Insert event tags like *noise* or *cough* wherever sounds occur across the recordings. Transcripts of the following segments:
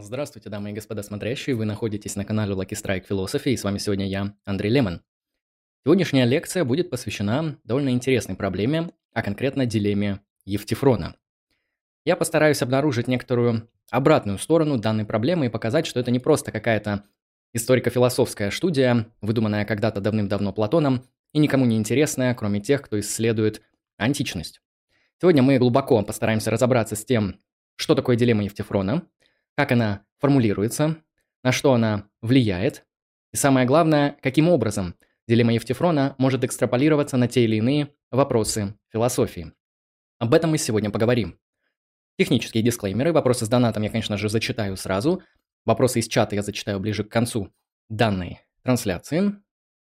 Здравствуйте, дамы и господа смотрящие. Вы находитесь на канале Lucky Strike Philosophy, и с вами сегодня я, Андрей Лемон. Сегодняшняя лекция будет посвящена довольно интересной проблеме, а конкретно дилемме Евтифрона. Я постараюсь обнаружить некоторую обратную сторону данной проблемы и показать, что это не просто какая-то историко-философская студия, выдуманная когда-то давным-давно Платоном и никому не интересная, кроме тех, кто исследует античность. Сегодня мы глубоко постараемся разобраться с тем, что такое дилемма Евтифрона, как она формулируется, на что она влияет, и самое главное, каким образом дилемма Евтифрона может экстраполироваться на те или иные вопросы философии. Об этом мы сегодня поговорим. Технические дисклеймеры, вопросы с донатом я, конечно же, зачитаю сразу, вопросы из чата я зачитаю ближе к концу данной трансляции,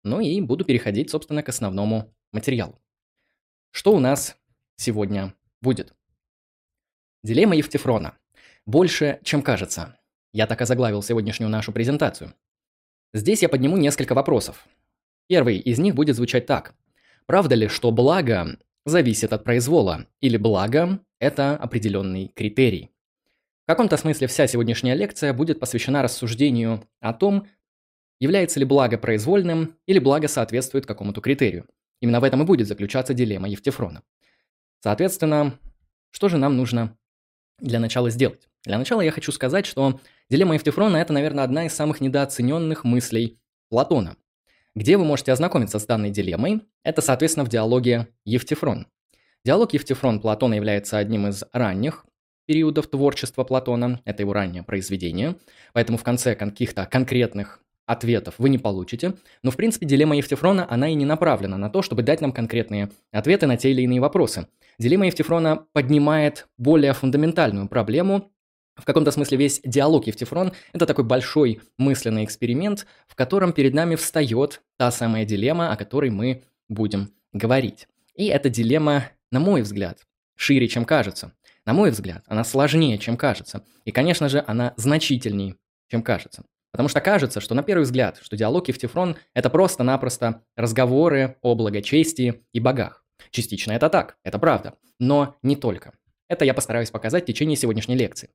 ну и буду переходить, собственно, к основному материалу. Что у нас сегодня будет? Дилемма Евтифрона – больше, чем кажется. Я так озаглавил сегодняшнюю нашу презентацию. Здесь я подниму несколько вопросов. Первый из них будет звучать так. Правда ли, что благо зависит от произвола, или благо – это определенный критерий? В каком-то смысле вся сегодняшняя лекция будет посвящена рассуждению о том, является ли благо произвольным или благо соответствует какому-то критерию. Именно в этом и будет заключаться дилемма Евтифрона. Соответственно, что же нам нужно для начала сделать? Для начала я хочу сказать, что дилемма Евтифрона – это, наверное, одна из самых недооцененных мыслей Платона. Где вы можете ознакомиться с данной дилеммой? Это, соответственно, в диалоге Евтифрон. Диалог Евтифрон Платона является одним из ранних периодов творчества Платона, это его раннее произведение, поэтому в конце каких-то конкретных ответов вы не получите. Но, в принципе, дилемма Евтифрона, она и не направлена на то, чтобы дать нам конкретные ответы на те или иные вопросы. Дилемма Евтифрона поднимает более фундаментальную проблему, в каком-то смысле весь диалог Евтифрон – это такой большой мысленный эксперимент, в котором перед нами встает та самая дилемма, о которой мы будем говорить. И эта дилемма, на мой взгляд, шире, чем кажется. На мой взгляд, она сложнее, чем кажется. И, конечно же, она значительнее, чем кажется. Потому что кажется, что на первый взгляд, что диалог Евтифрон – это просто-напросто разговоры о благочестии и богах. Частично это так, это правда, но не только. Это я постараюсь показать в течение сегодняшней лекции.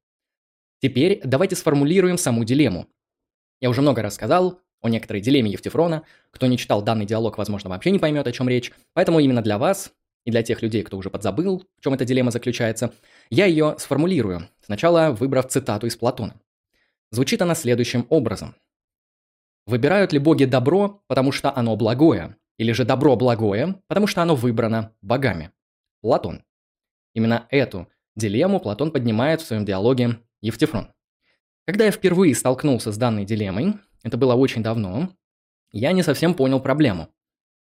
Теперь давайте сформулируем саму дилемму. Я уже много раз сказал о некоторой дилемме Евтифрона. Кто не читал данный диалог, возможно, вообще не поймет, о чем речь. Поэтому именно для вас и для тех людей, кто уже подзабыл, в чем эта дилемма заключается, я ее сформулирую, сначала выбрав цитату из Платона. Звучит она следующим образом. «Выбирают ли боги добро, потому что оно благое, или же добро благое, потому что оно выбрано богами?» Платон. Именно эту дилемму Платон поднимает в своем диалоге Евтифрон. Когда я впервые столкнулся с данной дилеммой, это было очень давно, я не совсем понял проблему.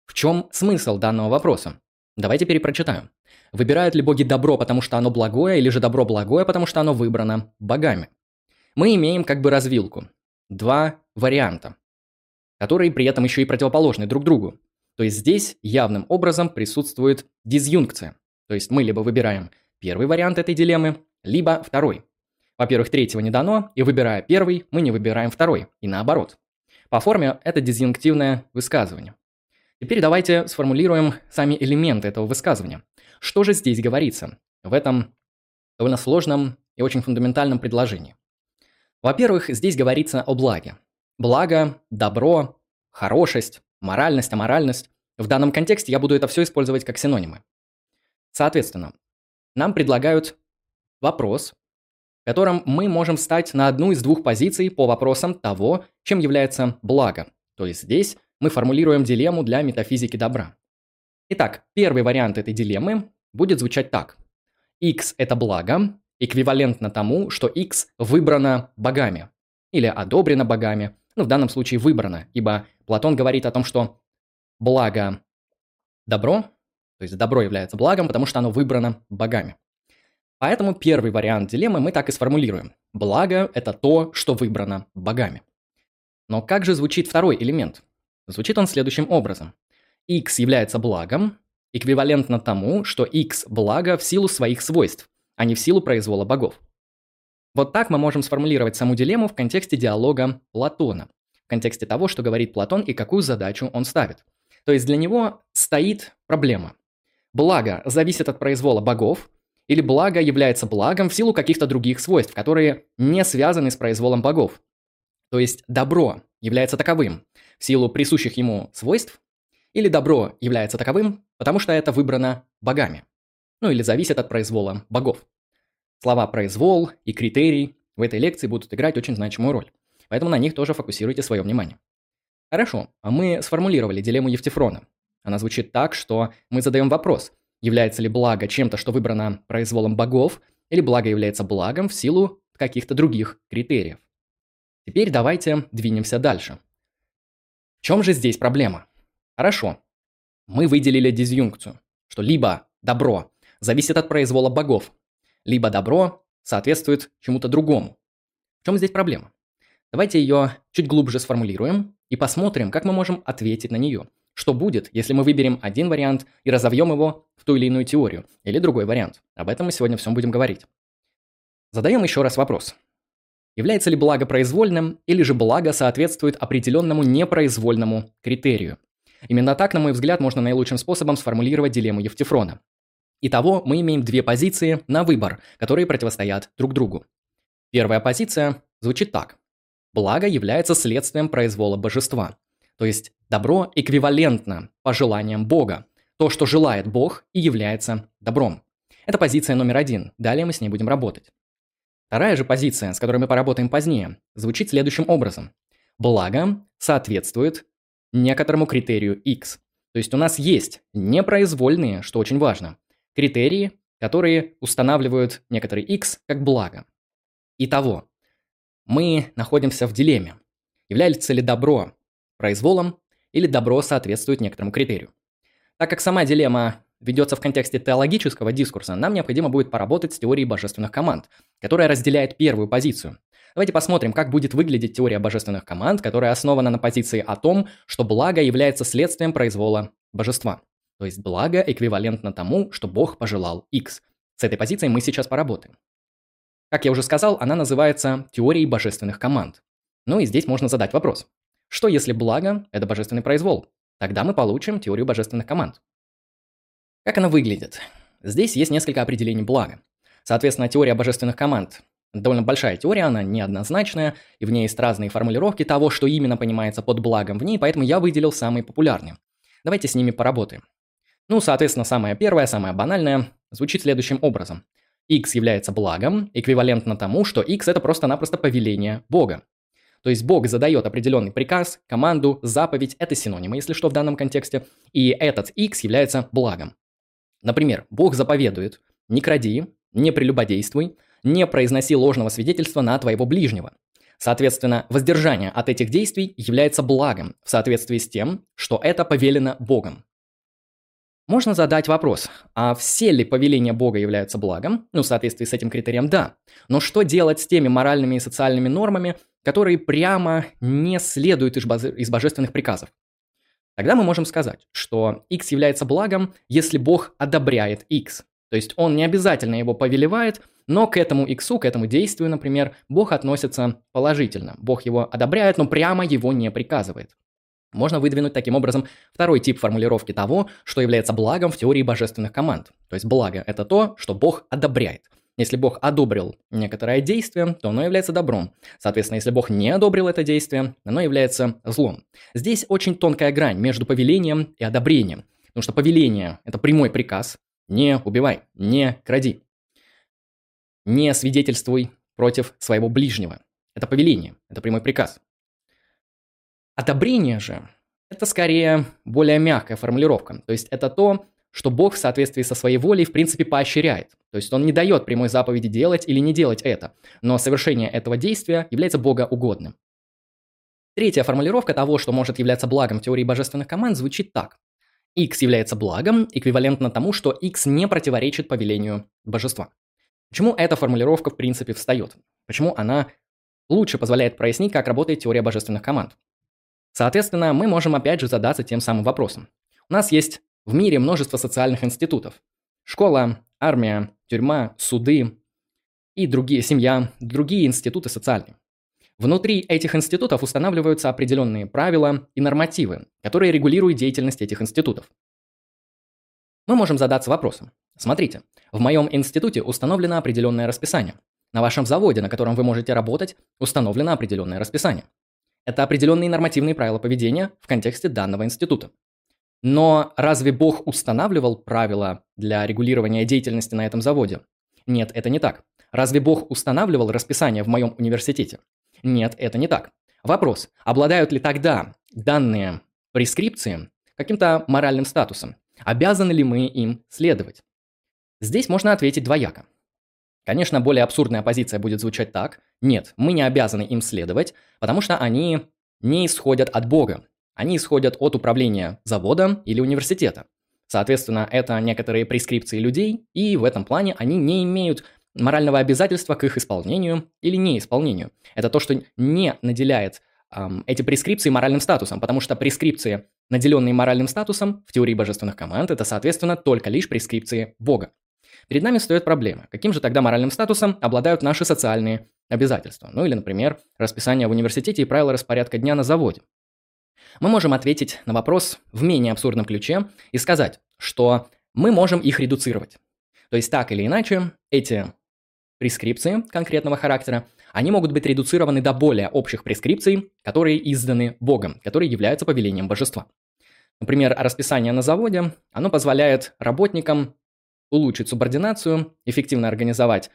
В чем смысл данного вопроса? Давайте перепрочитаем. Выбирают ли боги добро, потому что оно благое, или же добро благое, потому что оно выбрано богами? Мы имеем как бы развилку. Два варианта, которые при этом еще и противоположны друг другу. То есть здесь явным образом присутствует дизъюнкция. То есть мы либо выбираем первый вариант этой дилеммы, либо второй. Во-первых, третьего не дано, и выбирая первый, мы не выбираем второй, и наоборот. По форме это дизъюнктивное высказывание. Теперь давайте сформулируем сами элементы этого высказывания. Что же здесь говорится в этом довольно сложном и очень фундаментальном предложении? Во-первых, здесь говорится о благе. Благо, добро, хорошесть, моральность, аморальность. В данном контексте я буду это все использовать как синонимы. Соответственно, нам предлагают вопрос, котором мы можем стать на одну из двух позиций по вопросам того, чем является благо. То есть здесь мы формулируем дилемму для метафизики добра. Итак, первый вариант этой дилеммы будет звучать так. x – это благо, эквивалентно тому, что x выбрано богами. Или одобрено богами. Ну, в данном случае выбрано, ибо Платон говорит о том, что благо – добро, то есть добро является благом, потому что оно выбрано богами. Поэтому первый вариант дилеммы мы так и сформулируем. Благо – это то, что выбрано богами. Но как же звучит второй элемент? Звучит он следующим образом. x является благом, эквивалентно тому, что x – благо в силу своих свойств, а не в силу произвола богов. Вот так мы можем сформулировать саму дилемму в контексте диалога Платона, в контексте того, что говорит Платон и какую задачу он ставит. То есть для него стоит проблема. Благо зависит от произвола богов, или благо является благом в силу каких-то других свойств, которые не связаны с произволом богов. То есть добро является таковым в силу присущих ему свойств, или добро является таковым, потому что это выбрано богами. Ну или зависит от произвола богов. Слова «произвол» и «критерий» в этой лекции будут играть очень значимую роль. Поэтому на них тоже фокусируйте свое внимание. Хорошо, а мы сформулировали дилемму Евтифрона. Она звучит так, что мы задаем вопрос, является ли благо чем-то, что выбрано произволом богов, или благо является благом в силу каких-то других критериев. Теперь давайте двинемся дальше. В чем же здесь проблема? Хорошо, мы выделили дизъюнкцию, что либо добро зависит от произвола богов, либо добро соответствует чему-то другому. В чем здесь проблема? Давайте ее чуть глубже сформулируем и посмотрим, как мы можем ответить на нее. Что будет, если мы выберем один вариант и разовьем его в ту или иную теорию, или другой вариант? Об этом мы сегодня всем будем говорить. Задаем еще раз вопрос. Является ли благо произвольным, или же благо соответствует определенному непроизвольному критерию? Именно так, на мой взгляд, можно наилучшим способом сформулировать дилемму Евтифрона. Итого мы имеем две позиции на выбор, которые противостоят друг другу. Первая позиция звучит так. Благо является следствием произвола божества. То есть добро эквивалентно пожеланиям Бога. То, что желает Бог и является добром. Это позиция номер один. Далее мы с ней будем работать. Вторая же позиция, с которой мы поработаем позднее, звучит следующим образом. Благо соответствует некоторому критерию X. То есть у нас есть непроизвольные, что очень важно, критерии, которые устанавливают некоторый x как благо. Итого, мы находимся в дилемме. Является ли добро произволом или добро соответствует некоторому критерию? Так как сама дилемма ведется в контексте теологического дискурса, нам необходимо будет поработать с теорией божественных команд, которая разделяет первую позицию. Давайте посмотрим, как будет выглядеть теория божественных команд, которая основана на позиции о том, что благо является следствием произвола божества. То есть благо эквивалентно тому, что Бог пожелал X. С этой позицией мы сейчас поработаем. Как я уже сказал, она называется теорией божественных команд. Ну и здесь можно задать вопрос. Что если благо – это божественный произвол? Тогда мы получим теорию божественных команд. Как она выглядит? Здесь есть несколько определений блага. Соответственно, теория божественных команд довольно большая теория, она неоднозначная, и в ней есть разные формулировки того, что именно понимается под благом в ней, поэтому я выделил самые популярные. Давайте с ними поработаем. Ну, соответственно, самое первое, самое банальное, звучит следующим образом. x является благом, эквивалентно тому, что x это просто-напросто повеление Бога. То есть Бог задает определенный приказ, команду, заповедь, это синонимы, если что, в данном контексте, и этот x является благом. Например, Бог заповедует «не кради, не прелюбодействуй, не произноси ложного свидетельства на твоего ближнего». Соответственно, воздержание от этих действий является благом в соответствии с тем, что это повелено Богом. Можно задать вопрос, а все ли повеления Бога являются благом? Ну, в соответствии с этим критерием, да. Но что делать с теми моральными и социальными нормами, которые прямо не следуют из божественных приказов? Тогда мы можем сказать, что X является благом, если Бог одобряет X. То есть он не обязательно его повелевает, но к этому X, к этому действию, например, Бог относится положительно. Бог его одобряет, но прямо его не приказывает. Можно выдвинуть таким образом второй тип формулировки того, что является благом в теории божественных команд. То есть благо – это то, что Бог одобряет. Если Бог одобрил некоторое действие, то оно является добром. Соответственно, если Бог не одобрил это действие, оно является злом. Здесь очень тонкая грань между повелением и одобрением. Потому что повеление – это прямой приказ. Не убивай, не кради. Не свидетельствуй против своего ближнего. Это повеление, это прямой приказ. Одобрение же – это скорее более мягкая формулировка. То есть это то, что Бог в соответствии со своей волей в принципе поощряет. То есть он не дает прямой заповеди делать или не делать это, но совершение этого действия является богоугодным. Третья формулировка того, что может являться благом в теории божественных команд, звучит так. X является благом, эквивалентно тому, что X не противоречит повелению божества. Почему эта формулировка в принципе встает? Почему она лучше позволяет прояснить, как работает теория божественных команд? Соответственно, мы можем опять же задаться тем самым вопросом. У нас есть в мире множество социальных институтов. Школа, армия, тюрьма, суды и другие, семья, другие институты социальные. Внутри этих институтов устанавливаются определенные правила и нормативы, которые регулируют деятельность этих институтов. Мы можем задаться вопросом. Смотрите, в моем институте установлено определенное расписание. На вашем заводе, на котором вы можете работать, установлено определенное расписание. Это определенные нормативные правила поведения в контексте данного института. Но разве Бог устанавливал правила для регулирования деятельности на этом заводе? Нет, это не так. Разве Бог устанавливал расписание в моем университете? Нет, это не так. Вопрос, обладают ли тогда данные прескрипции каким-то моральным статусом? Обязаны ли мы им следовать? Здесь можно ответить двояко. Конечно, более абсурдная позиция будет звучать так. Нет, мы не обязаны им следовать, потому что они не исходят от Бога. Они исходят от управления заводом или университета. Соответственно, это некоторые прескрипции людей, и в этом плане они не имеют морального обязательства к их исполнению или неисполнению. Это то, что не наделяет эм, эти прескрипции моральным статусом, потому что прескрипции, наделенные моральным статусом в теории божественных команд, это, соответственно, только лишь прескрипции Бога. Перед нами стоит проблема. Каким же тогда моральным статусом обладают наши социальные обязательства? Ну или, например, расписание в университете и правила распорядка дня на заводе. Мы можем ответить на вопрос в менее абсурдном ключе и сказать, что мы можем их редуцировать. То есть так или иначе, эти прескрипции конкретного характера, они могут быть редуцированы до более общих прескрипций, которые изданы Богом, которые являются повелением божества. Например, расписание на заводе, оно позволяет работникам улучшить субординацию, эффективно организовать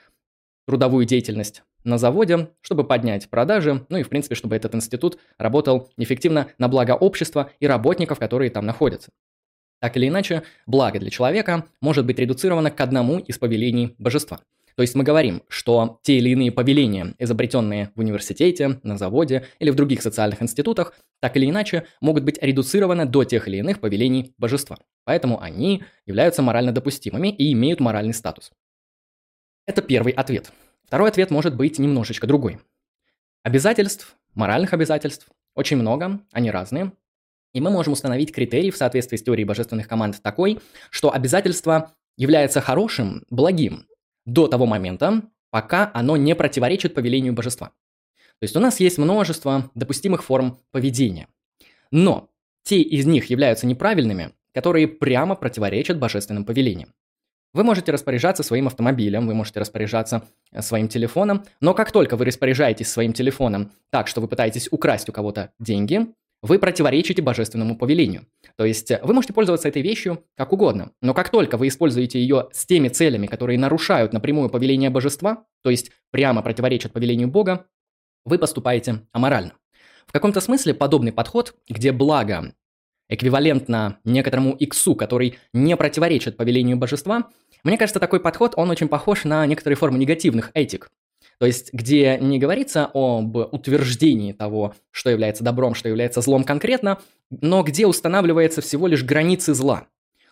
трудовую деятельность на заводе, чтобы поднять продажи, ну и, в принципе, чтобы этот институт работал эффективно на благо общества и работников, которые там находятся. Так или иначе, благо для человека может быть редуцировано к одному из повелений божества. То есть мы говорим, что те или иные повеления, изобретенные в университете, на заводе или в других социальных институтах, так или иначе могут быть редуцированы до тех или иных повелений божества. Поэтому они являются морально допустимыми и имеют моральный статус. Это первый ответ. Второй ответ может быть немножечко другой. Обязательств, моральных обязательств, очень много, они разные. И мы можем установить критерий в соответствии с теорией божественных команд такой, что обязательство является хорошим, благим до того момента, пока оно не противоречит повелению божества. То есть у нас есть множество допустимых форм поведения. Но те из них являются неправильными, которые прямо противоречат божественным повелениям. Вы можете распоряжаться своим автомобилем, вы можете распоряжаться э, своим телефоном, но как только вы распоряжаетесь своим телефоном так, что вы пытаетесь украсть у кого-то деньги, вы противоречите божественному повелению. То есть э, вы можете пользоваться этой вещью как угодно, но как только вы используете ее с теми целями, которые нарушают напрямую повеление божества, то есть прямо противоречат повелению Бога, вы поступаете аморально. В каком-то смысле подобный подход, где благо эквивалентно некоторому иксу, который не противоречит повелению божества, мне кажется, такой подход, он очень похож на некоторые формы негативных этик. То есть, где не говорится об утверждении того, что является добром, что является злом конкретно, но где устанавливается всего лишь границы зла.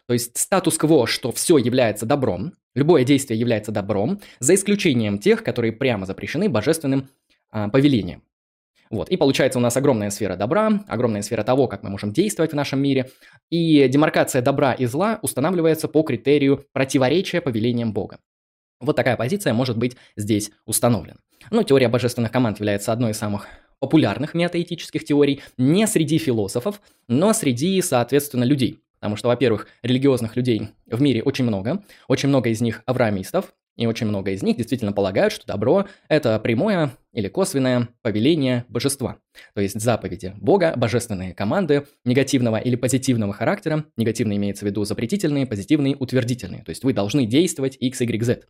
То есть статус-кво, что все является добром, любое действие является добром, за исключением тех, которые прямо запрещены божественным а, повелением. Вот. И получается у нас огромная сфера добра, огромная сфера того, как мы можем действовать в нашем мире. И демаркация добра и зла устанавливается по критерию противоречия повелениям Бога. Вот такая позиция может быть здесь установлена. Ну, теория божественных команд является одной из самых популярных метаэтических теорий не среди философов, но среди, соответственно, людей. Потому что, во-первых, религиозных людей в мире очень много, очень много из них авраамистов, и очень много из них действительно полагают, что добро – это прямое или косвенное повеление божества. То есть заповеди Бога, божественные команды негативного или позитивного характера. Негативно имеется в виду запретительные, позитивные – утвердительные. То есть вы должны действовать x, y, z.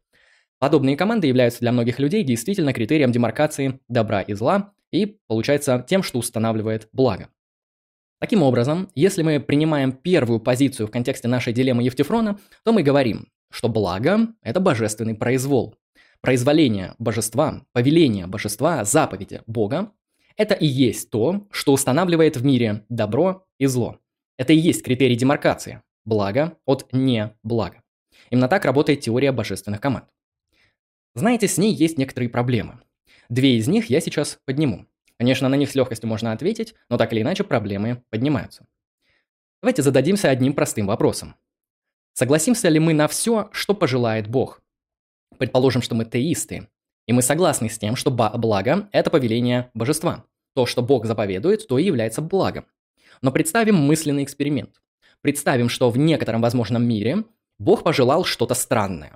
Подобные команды являются для многих людей действительно критерием демаркации добра и зла и, получается, тем, что устанавливает благо. Таким образом, если мы принимаем первую позицию в контексте нашей дилеммы Евтифрона, то мы говорим, что благо – это божественный произвол. Произволение божества, повеление божества, заповеди Бога – это и есть то, что устанавливает в мире добро и зло. Это и есть критерий демаркации – благо от не блага. Именно так работает теория божественных команд. Знаете, с ней есть некоторые проблемы. Две из них я сейчас подниму. Конечно, на них с легкостью можно ответить, но так или иначе проблемы поднимаются. Давайте зададимся одним простым вопросом. Согласимся ли мы на все, что пожелает Бог? Предположим, что мы теисты, и мы согласны с тем, что благо – это повеление божества. То, что Бог заповедует, то и является благом. Но представим мысленный эксперимент. представим, что в некотором возможном мире Бог пожелал что-то странное.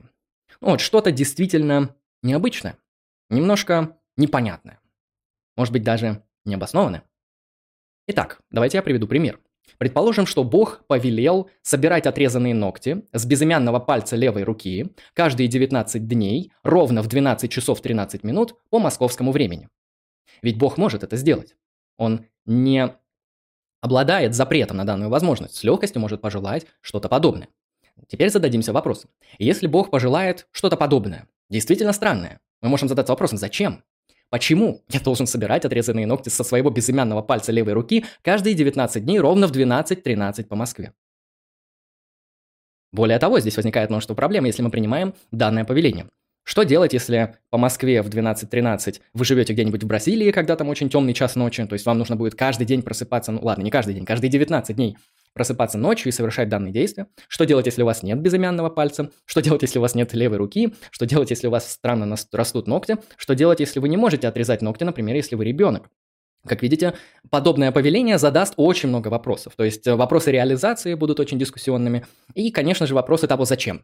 Ну, вот что-то действительно необычное, немножко непонятное. Может быть, даже необоснованное. Итак, давайте я приведу пример. Предположим, что Бог повелел собирать отрезанные ногти с безымянного пальца левой руки каждые 19 дней ровно в 12 часов 13 минут по московскому времени. Ведь Бог может это сделать. Он не обладает запретом на данную возможность, с легкостью может пожелать что-то подобное. Теперь зададимся вопросом. Если Бог пожелает что-то подобное, действительно странное, мы можем задаться вопросом, зачем? Почему я должен собирать отрезанные ногти со своего безымянного пальца левой руки каждые 19 дней ровно в 12.13 по Москве? Более того, здесь возникает множество проблем, если мы принимаем данное повеление. Что делать, если по Москве в 12.13 вы живете где-нибудь в Бразилии, когда там очень темный час ночи, то есть вам нужно будет каждый день просыпаться, ну ладно, не каждый день, каждые 19 дней просыпаться ночью и совершать данные действия. Что делать, если у вас нет безымянного пальца? Что делать, если у вас нет левой руки? Что делать, если у вас странно растут ногти? Что делать, если вы не можете отрезать ногти, например, если вы ребенок? Как видите, подобное повеление задаст очень много вопросов. То есть э, вопросы реализации будут очень дискуссионными. И, конечно же, вопросы того, зачем.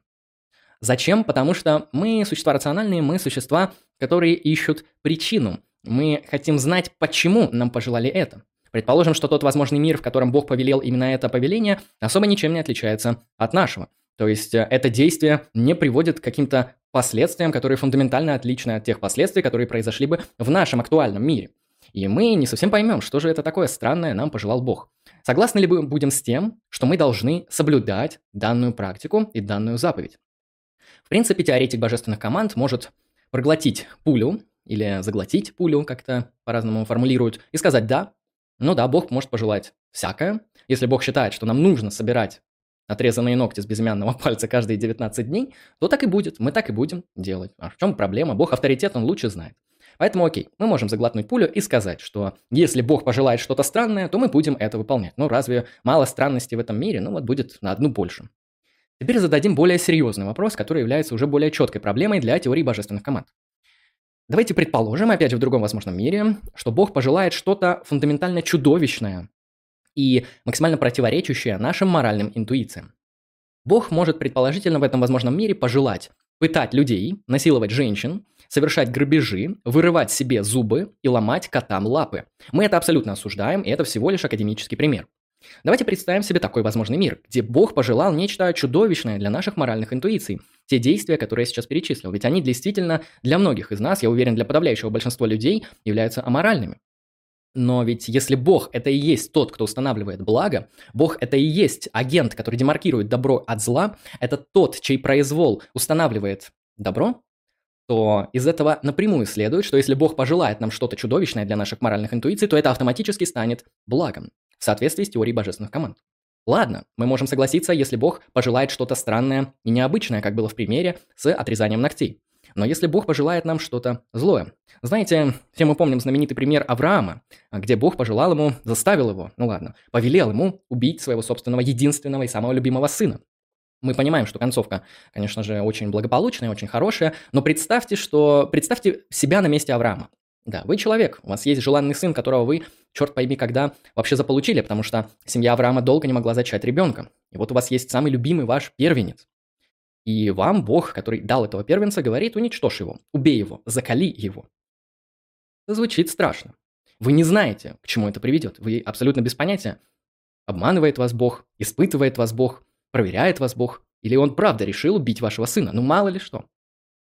Зачем? Потому что мы существа рациональные, мы существа, которые ищут причину. Мы хотим знать, почему нам пожелали это. Предположим, что тот возможный мир, в котором Бог повелел именно это повеление, особо ничем не отличается от нашего. То есть э, это действие не приводит к каким-то последствиям, которые фундаментально отличны от тех последствий, которые произошли бы в нашем актуальном мире. И мы не совсем поймем, что же это такое странное нам пожелал Бог. Согласны ли мы будем с тем, что мы должны соблюдать данную практику и данную заповедь? В принципе, теоретик божественных команд может проглотить пулю или заглотить пулю, как-то по-разному формулируют, и сказать «да, ну да, Бог может пожелать всякое. Если Бог считает, что нам нужно собирать отрезанные ногти с безымянного *laughs* пальца каждые 19 дней, то так и будет, мы так и будем делать. А в чем проблема? Бог авторитет, он лучше знает. Поэтому окей, мы можем заглотнуть пулю и сказать, что если Бог пожелает что-то странное, то мы будем это выполнять. Ну разве мало странностей в этом мире? Ну вот будет на одну больше. Теперь зададим более серьезный вопрос, который является уже более четкой проблемой для теории божественных команд. Давайте предположим, опять в другом возможном мире, что Бог пожелает что-то фундаментально чудовищное и максимально противоречащее нашим моральным интуициям. Бог может предположительно в этом возможном мире пожелать пытать людей, насиловать женщин, совершать грабежи, вырывать себе зубы и ломать котам лапы. Мы это абсолютно осуждаем, и это всего лишь академический пример. Давайте представим себе такой возможный мир, где Бог пожелал нечто чудовищное для наших моральных интуиций. Те действия, которые я сейчас перечислил, ведь они действительно для многих из нас, я уверен, для подавляющего большинства людей, являются аморальными. Но ведь если Бог это и есть тот, кто устанавливает благо, Бог это и есть агент, который демаркирует добро от зла, это тот, чей произвол устанавливает добро, то из этого напрямую следует, что если Бог пожелает нам что-то чудовищное для наших моральных интуиций, то это автоматически станет благом в соответствии с теорией божественных команд. Ладно, мы можем согласиться, если Бог пожелает что-то странное и необычное, как было в примере с отрезанием ногтей. Но если Бог пожелает нам что-то злое. Знаете, все мы помним знаменитый пример Авраама, где Бог пожелал ему, заставил его, ну ладно, повелел ему убить своего собственного единственного и самого любимого сына. Мы понимаем, что концовка, конечно же, очень благополучная, очень хорошая, но представьте, что представьте себя на месте Авраама. Да, вы человек, у вас есть желанный сын, которого вы, черт пойми, когда вообще заполучили, потому что семья Авраама долго не могла зачать ребенка. И вот у вас есть самый любимый ваш первенец. И вам Бог, который дал этого первенца, говорит, уничтожь его, убей его, закали его. Это звучит страшно. Вы не знаете, к чему это приведет. Вы абсолютно без понятия. Обманывает вас Бог, испытывает вас Бог, проверяет вас Бог. Или он правда решил убить вашего сына. Ну мало ли что.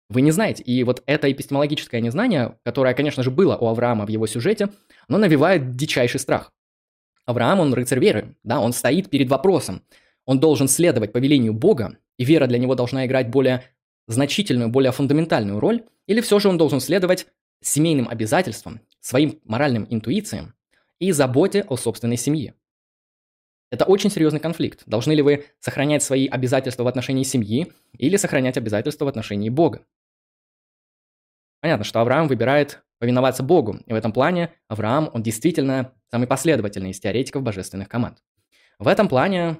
Вы не знаете. И вот это эпистемологическое незнание, которое, конечно же, было у Авраама в его сюжете, оно навевает дичайший страх. Авраам, он рыцарь веры, да, он стоит перед вопросом. Он должен следовать повелению Бога, и вера для него должна играть более значительную, более фундаментальную роль, или все же он должен следовать семейным обязательствам, своим моральным интуициям и заботе о собственной семье. Это очень серьезный конфликт. Должны ли вы сохранять свои обязательства в отношении семьи или сохранять обязательства в отношении Бога? Понятно, что Авраам выбирает повиноваться Богу, и в этом плане Авраам, он действительно самый последовательный из теоретиков божественных команд. В этом плане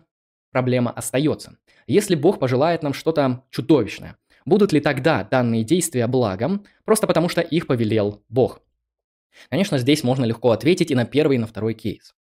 проблема остается. Если Бог пожелает нам что-то чудовищное, будут ли тогда данные действия благом, просто потому что их повелел Бог? Конечно, здесь можно легко ответить и на первый, и на второй кейс.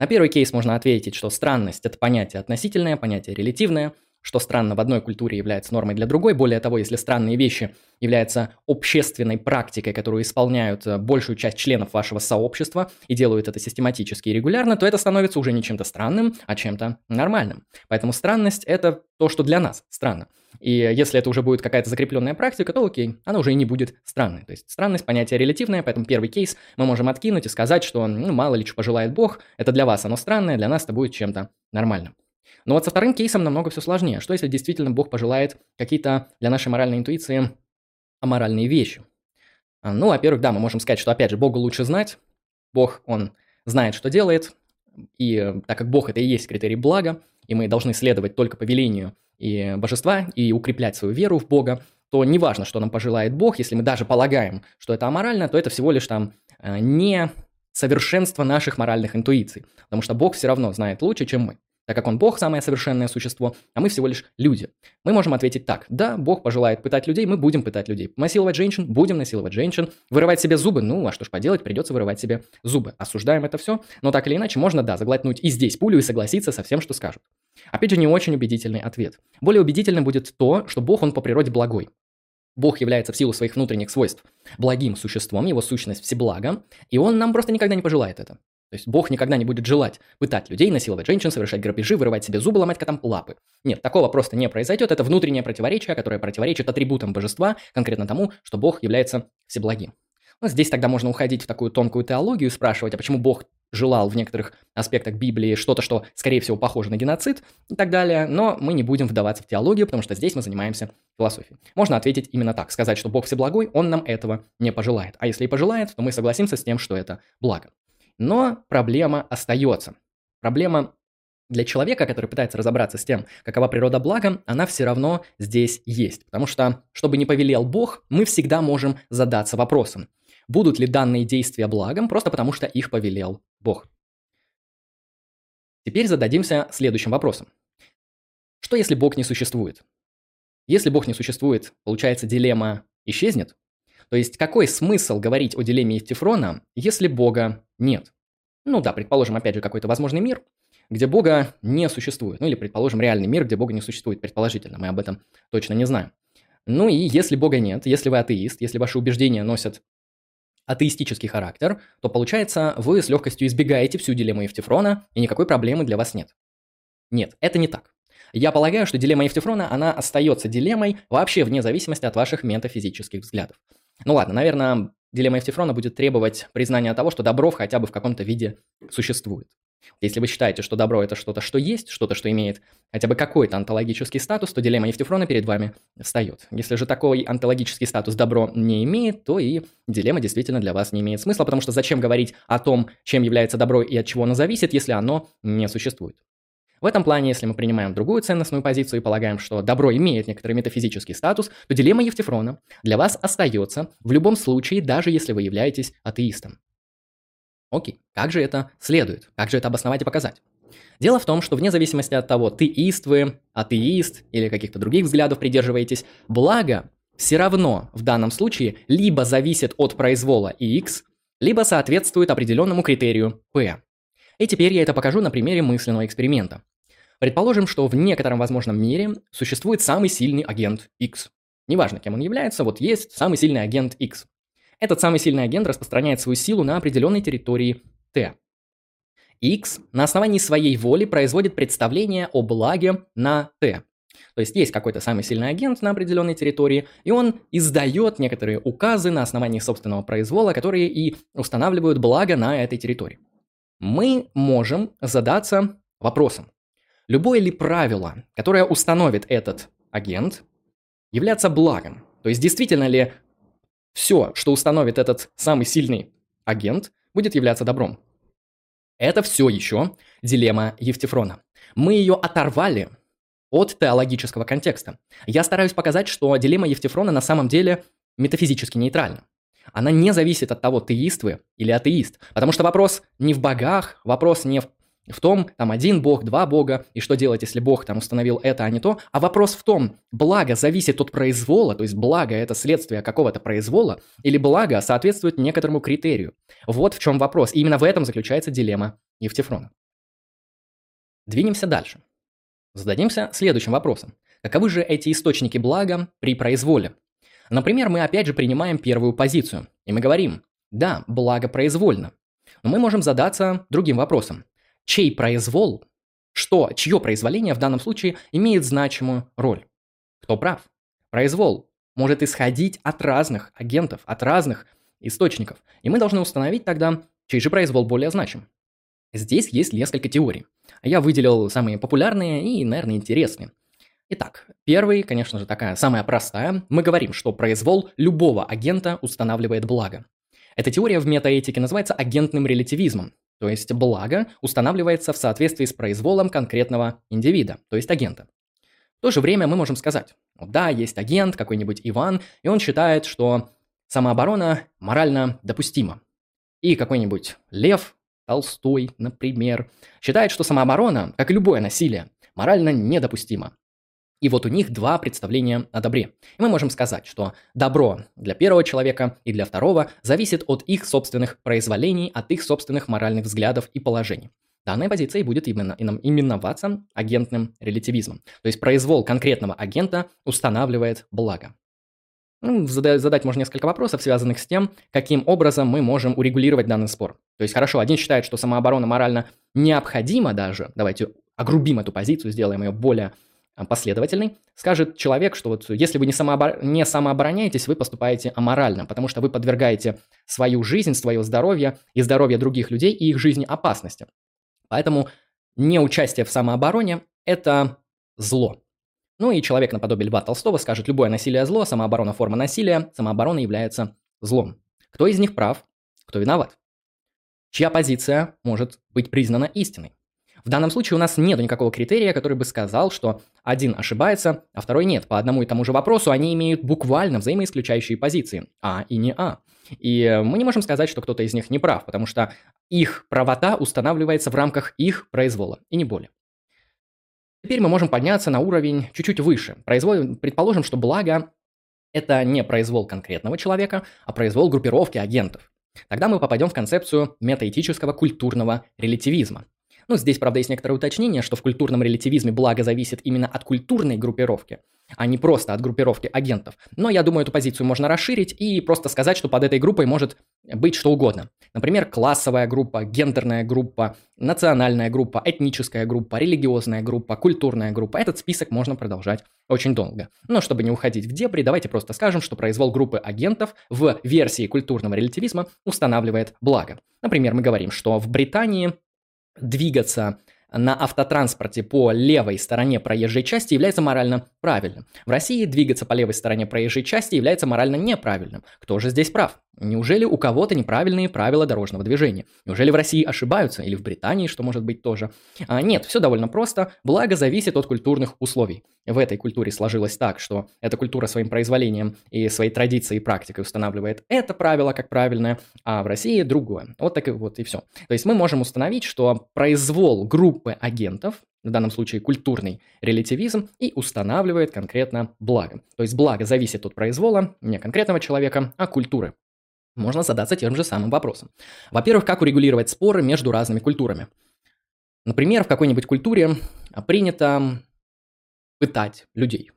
На первый кейс можно ответить, что странность – это понятие относительное, понятие релятивное – что странно в одной культуре является нормой для другой. Более того, если странные вещи являются общественной практикой, которую исполняют э, большую часть членов вашего сообщества и делают это систематически и регулярно, то это становится уже не чем-то странным, а чем-то нормальным. Поэтому странность – это то, что для нас странно. И если это уже будет какая-то закрепленная практика, то окей, она уже и не будет странной. То есть странность – понятие релятивное, поэтому первый кейс мы можем откинуть и сказать, что ну, мало ли что пожелает Бог, это для вас оно странное, для нас это будет чем-то нормальным. Но вот со вторым кейсом намного все сложнее. Что если действительно Бог пожелает какие-то для нашей моральной интуиции аморальные вещи? А, ну, во-первых, да, мы можем сказать, что, опять же, Богу лучше знать. Бог, Он знает, что делает. И э, так как Бог – это и есть критерий блага, и мы должны следовать только повелению и божества, и укреплять свою веру в Бога, то неважно, что нам пожелает Бог, если мы даже полагаем, что это аморально, то это всего лишь там э, не совершенство наших моральных интуиций. Потому что Бог все равно знает лучше, чем мы так как он Бог, самое совершенное существо, а мы всего лишь люди. Мы можем ответить так. Да, Бог пожелает пытать людей, мы будем пытать людей. Насиловать женщин, будем насиловать женщин. Вырывать себе зубы, ну, а что ж поделать, придется вырывать себе зубы. Осуждаем это все, но так или иначе можно, да, заглотнуть и здесь пулю и согласиться со всем, что скажут. Опять же, не очень убедительный ответ. Более убедительным будет то, что Бог, он по природе благой. Бог является в силу своих внутренних свойств благим существом, его сущность всеблага, и он нам просто никогда не пожелает это. То есть Бог никогда не будет желать пытать людей, насиловать женщин, совершать грабежи, вырывать себе зубы, ломать котам лапы. Нет, такого просто не произойдет. Это внутреннее противоречие, которое противоречит атрибутам божества, конкретно тому, что Бог является всеблагим. Ну, здесь тогда можно уходить в такую тонкую теологию и спрашивать, а почему Бог желал в некоторых аспектах Библии что-то, что, скорее всего, похоже на геноцид и так далее, но мы не будем вдаваться в теологию, потому что здесь мы занимаемся философией. Можно ответить именно так, сказать, что Бог всеблагой, Он нам этого не пожелает. А если и пожелает, то мы согласимся с тем, что это благо. Но проблема остается. Проблема для человека, который пытается разобраться с тем, какова природа блага, она все равно здесь есть. Потому что, чтобы не повелел Бог, мы всегда можем задаться вопросом, будут ли данные действия благом просто потому, что их повелел Бог. Теперь зададимся следующим вопросом. Что если Бог не существует? Если Бог не существует, получается, дилемма исчезнет? То есть какой смысл говорить о дилемме Евтифрона, если Бога нет? Ну да, предположим, опять же, какой-то возможный мир, где Бога не существует. Ну или, предположим, реальный мир, где Бога не существует, предположительно. Мы об этом точно не знаем. Ну и если Бога нет, если вы атеист, если ваши убеждения носят атеистический характер, то получается, вы с легкостью избегаете всю дилемму Евтифрона, и никакой проблемы для вас нет. Нет, это не так. Я полагаю, что дилемма Евтифрона, она остается дилеммой вообще вне зависимости от ваших метафизических взглядов. Ну ладно, наверное, дилемма Евтифрона будет требовать признания того, что добро хотя бы в каком-то виде существует. Если вы считаете, что добро это что-то, что есть, что-то, что имеет хотя бы какой-то онтологический статус, то дилемма Евтифрона перед вами встает. Если же такой онтологический статус добро не имеет, то и дилемма действительно для вас не имеет смысла, потому что зачем говорить о том, чем является добро и от чего оно зависит, если оно не существует. В этом плане, если мы принимаем другую ценностную позицию и полагаем, что добро имеет некоторый метафизический статус, то дилемма Евтифрона для вас остается в любом случае, даже если вы являетесь атеистом. Окей, как же это следует? Как же это обосновать и показать? Дело в том, что вне зависимости от того, теист вы, атеист или каких-то других взглядов придерживаетесь, благо все равно в данном случае либо зависит от произвола x, либо соответствует определенному критерию p. И теперь я это покажу на примере мысленного эксперимента. Предположим, что в некотором возможном мире существует самый сильный агент X. Неважно, кем он является, вот есть самый сильный агент X. Этот самый сильный агент распространяет свою силу на определенной территории T. X на основании своей воли производит представление о благе на T. То есть есть какой-то самый сильный агент на определенной территории, и он издает некоторые указы на основании собственного произвола, которые и устанавливают благо на этой территории. Мы можем задаться вопросом, Любое ли правило, которое установит этот агент, является благом? То есть действительно ли все, что установит этот самый сильный агент, будет являться добром? Это все еще дилемма Евтифрона. Мы ее оторвали от теологического контекста. Я стараюсь показать, что дилемма Евтифрона на самом деле метафизически нейтральна. Она не зависит от того, теист вы или атеист. Потому что вопрос не в богах, вопрос не в в том, там один бог, два бога, и что делать, если бог там установил это, а не то. А вопрос в том, благо зависит от произвола, то есть благо это следствие какого-то произвола, или благо соответствует некоторому критерию. Вот в чем вопрос. И именно в этом заключается дилемма Евтифрона. Двинемся дальше. Зададимся следующим вопросом. Каковы же эти источники блага при произволе? Например, мы опять же принимаем первую позицию, и мы говорим, да, благо произвольно. Но мы можем задаться другим вопросом. Чей произвол, что, чье произволение в данном случае имеет значимую роль? Кто прав? Произвол может исходить от разных агентов, от разных источников. И мы должны установить тогда, чей же произвол более значим. Здесь есть несколько теорий. Я выделил самые популярные и, наверное, интересные. Итак, первый, конечно же, такая самая простая. Мы говорим, что произвол любого агента устанавливает благо. Эта теория в метаэтике называется агентным релятивизмом. То есть благо устанавливается в соответствии с произволом конкретного индивида, то есть агента. В то же время мы можем сказать, ну да, есть агент, какой-нибудь Иван, и он считает, что самооборона морально допустима. И какой-нибудь Лев, Толстой, например, считает, что самооборона, как и любое насилие, морально недопустима. И вот у них два представления о добре. И мы можем сказать, что добро для первого человека и для второго зависит от их собственных произволений, от их собственных моральных взглядов и положений. Данная позиция и будет именно, именоваться агентным релятивизмом. То есть произвол конкретного агента устанавливает благо. Ну, задать, задать можно несколько вопросов, связанных с тем, каким образом мы можем урегулировать данный спор. То есть, хорошо, один считает, что самооборона морально необходима даже, давайте огрубим эту позицию, сделаем ее более последовательный, скажет человек, что вот если вы не, самообор... не самообороняетесь, вы поступаете аморально, потому что вы подвергаете свою жизнь, свое здоровье и здоровье других людей и их жизни опасности. Поэтому неучастие в самообороне – это зло. Ну и человек наподобие Льва Толстого скажет, любое насилие – зло, самооборона – форма насилия, самооборона является злом. Кто из них прав, кто виноват? Чья позиция может быть признана истиной? В данном случае у нас нет никакого критерия, который бы сказал, что один ошибается, а второй нет. По одному и тому же вопросу они имеют буквально взаимоисключающие позиции. А и не А. И мы не можем сказать, что кто-то из них не прав, потому что их правота устанавливается в рамках их произвола, и не более. Теперь мы можем подняться на уровень чуть-чуть выше. Произвол... Предположим, что благо – это не произвол конкретного человека, а произвол группировки агентов. Тогда мы попадем в концепцию метаэтического культурного релятивизма. Ну, здесь, правда, есть некоторое уточнение, что в культурном релятивизме благо зависит именно от культурной группировки, а не просто от группировки агентов. Но я думаю, эту позицию можно расширить и просто сказать, что под этой группой может быть что угодно. Например, классовая группа, гендерная группа, национальная группа, этническая группа, религиозная группа, культурная группа. Этот список можно продолжать очень долго. Но чтобы не уходить в дебри, давайте просто скажем, что произвол группы агентов в версии культурного релятивизма устанавливает благо. Например, мы говорим, что в Британии двигаться на автотранспорте по левой стороне проезжей части является морально правильным. В России двигаться по левой стороне проезжей части является морально неправильным. Кто же здесь прав? Неужели у кого-то неправильные правила дорожного движения? Неужели в России ошибаются? Или в Британии, что может быть тоже? А, нет, все довольно просто. Благо зависит от культурных условий. В этой культуре сложилось так, что эта культура своим произволением и своей традицией и практикой устанавливает это правило как правильное, а в России другое. Вот так и вот и все. То есть мы можем установить, что произвол группы агентов в данном случае культурный релятивизм, и устанавливает конкретно благо. То есть благо зависит от произвола не конкретного человека, а культуры. Можно задаться тем же самым вопросом. Во-первых, как урегулировать споры между разными культурами? Например, в какой-нибудь культуре принято пытать людей.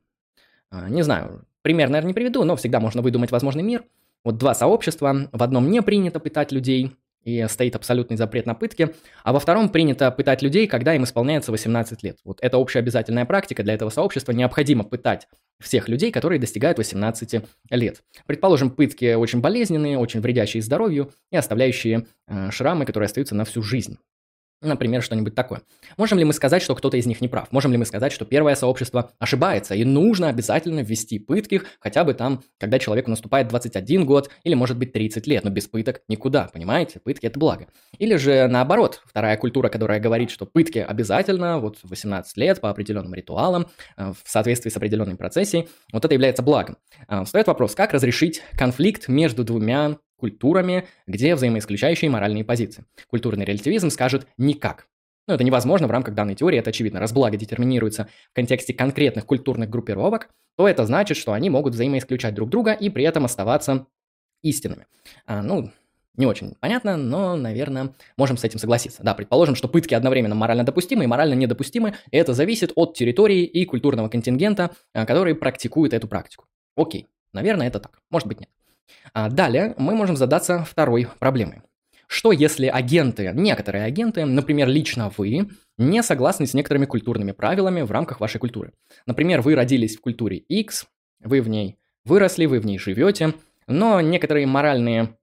А, не знаю, пример, наверное, не приведу, но всегда можно выдумать возможный мир. Вот два сообщества, в одном не принято пытать людей, и стоит абсолютный запрет на пытки, а во втором принято пытать людей, когда им исполняется 18 лет. Вот это общеобязательная практика для этого сообщества. Необходимо пытать всех людей, которые достигают 18 лет. Предположим, пытки очень болезненные, очень вредящие здоровью и оставляющие э, шрамы, которые остаются на всю жизнь. Например, что-нибудь такое. Можем ли мы сказать, что кто-то из них не прав? Можем ли мы сказать, что первое сообщество ошибается, и нужно обязательно ввести пытки, хотя бы там, когда человеку наступает 21 год, или может быть 30 лет, но без пыток никуда, понимаете? Пытки – это благо. Или же наоборот, вторая культура, которая говорит, что пытки обязательно, вот 18 лет по определенным ритуалам, э, в соответствии с определенной процессией, вот это является благом. Э, встает вопрос, как разрешить конфликт между двумя культурами, где взаимоисключающие моральные позиции. Культурный релятивизм скажет «никак». Но это невозможно в рамках данной теории, это очевидно. Раз благо детерминируется в контексте конкретных культурных группировок, то это значит, что они могут взаимоисключать друг друга и при этом оставаться истинными. А, ну, Не очень понятно, но, наверное, можем с этим согласиться. Да, предположим, что пытки одновременно морально допустимы и морально недопустимы, это зависит от территории и культурного контингента, а, который практикует эту практику. Окей, наверное, это так. Может быть, нет. А далее мы можем задаться второй проблемой. Что если агенты, некоторые агенты, например, лично вы, не согласны с некоторыми культурными правилами в рамках вашей культуры? Например, вы родились в культуре X, вы в ней выросли, вы в ней живете, но некоторые моральные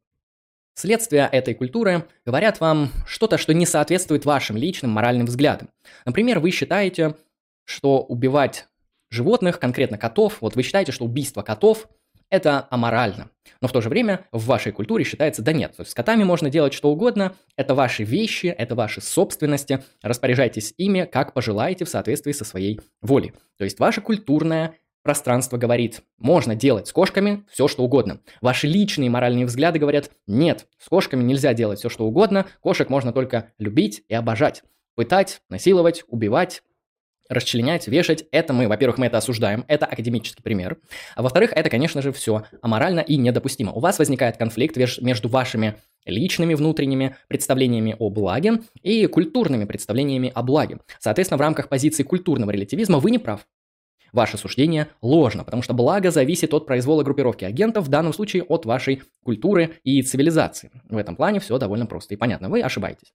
следствия этой культуры говорят вам что-то, что не соответствует вашим личным моральным взглядам. Например, вы считаете, что убивать животных, конкретно котов, вот вы считаете, что убийство котов – это аморально. Но в то же время в вашей культуре считается, да нет, с котами можно делать что угодно, это ваши вещи, это ваши собственности, распоряжайтесь ими, как пожелаете в соответствии со своей волей. То есть ваше культурное пространство говорит, можно делать с кошками все, что угодно. Ваши личные моральные взгляды говорят, нет, с кошками нельзя делать все, что угодно, кошек можно только любить и обожать. Пытать, насиловать, убивать, расчленять, вешать, это мы, во-первых, мы это осуждаем, это академический пример, а во-вторых, это, конечно же, все аморально и недопустимо. У вас возникает конфликт между вашими личными внутренними представлениями о благе и культурными представлениями о благе. Соответственно, в рамках позиции культурного релятивизма вы не прав. Ваше суждение ложно, потому что благо зависит от произвола группировки агентов, в данном случае от вашей культуры и цивилизации. В этом плане все довольно просто и понятно. Вы ошибаетесь.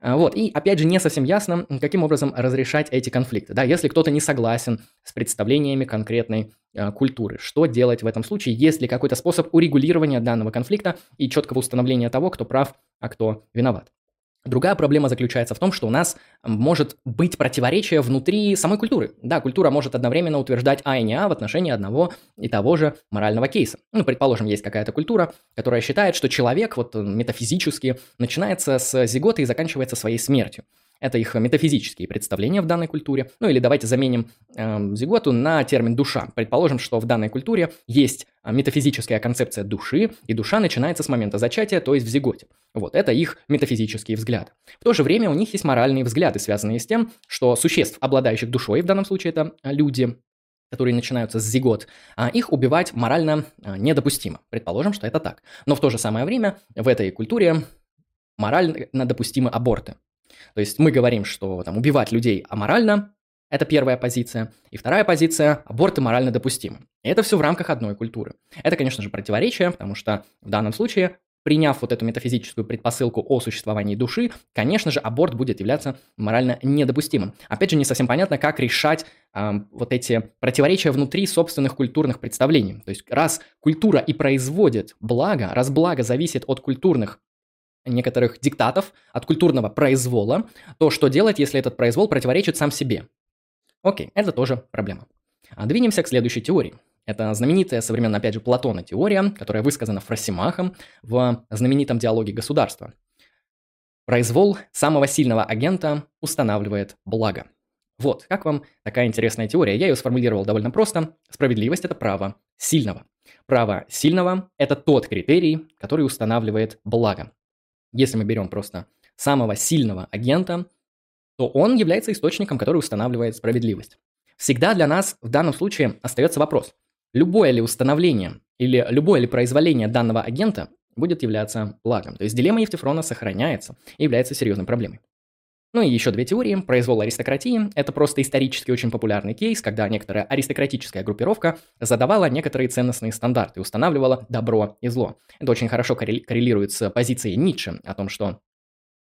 А, вот, и опять же не совсем ясно, каким образом разрешать эти конфликты. Да, если кто-то не согласен с представлениями конкретной э, культуры, что делать в этом случае, есть ли какой-то способ урегулирования данного конфликта и четкого установления того, кто прав, а кто виноват. Другая проблема заключается в том, что у нас может быть противоречие внутри самой культуры. Да, культура может одновременно утверждать А и не А в отношении одного и того же морального кейса. Ну, предположим, есть какая-то культура, которая считает, что человек вот метафизически начинается с зиготы и заканчивается своей смертью. Это их метафизические представления в данной культуре. Ну или давайте заменим э, зиготу на термин душа. Предположим, что в данной культуре есть а, метафизическая концепция души, и душа начинается с момента зачатия, то есть в зиготе. Вот, это их метафизические взгляды. В то же время у них есть моральные взгляды, связанные с тем, что существ, обладающих душой, в данном случае это люди, которые начинаются с зигот, а их убивать морально недопустимо. Предположим, что это так. Но в то же самое время в этой культуре морально допустимы аборты. То есть мы говорим, что там, убивать людей аморально, это первая позиция. И вторая позиция – аборты морально допустимы. И это все в рамках одной культуры. Это, конечно же, противоречие, потому что в данном случае, приняв вот эту метафизическую предпосылку о существовании души, конечно же, аборт будет являться морально недопустимым. Опять же, не совсем понятно, как решать э, вот эти противоречия внутри собственных культурных представлений. То есть, раз культура и производит благо, раз благо зависит от культурных некоторых диктатов, от культурного произвола, то что делать, если этот произвол противоречит сам себе? Окей, это тоже проблема. А двинемся к следующей теории. Это знаменитая современная, опять же, Платона теория, которая высказана Фросимахом в знаменитом диалоге государства. Произвол самого сильного агента устанавливает благо. Вот, как вам такая интересная теория? Я ее сформулировал довольно просто. Справедливость – это право сильного. Право сильного – это тот критерий, который устанавливает благо. Если мы берем просто самого сильного агента, то он является источником, который устанавливает справедливость. Всегда для нас в данном случае остается вопрос, любое ли установление или любое ли произволение данного агента будет являться благом. То есть дилемма Евтифрона сохраняется и является серьезной проблемой. Ну и еще две теории. Произвол аристократии – это просто исторически очень популярный кейс, когда некоторая аристократическая группировка задавала некоторые ценностные стандарты, устанавливала добро и зло. Это очень хорошо коррелирует с позицией Ницше о том, что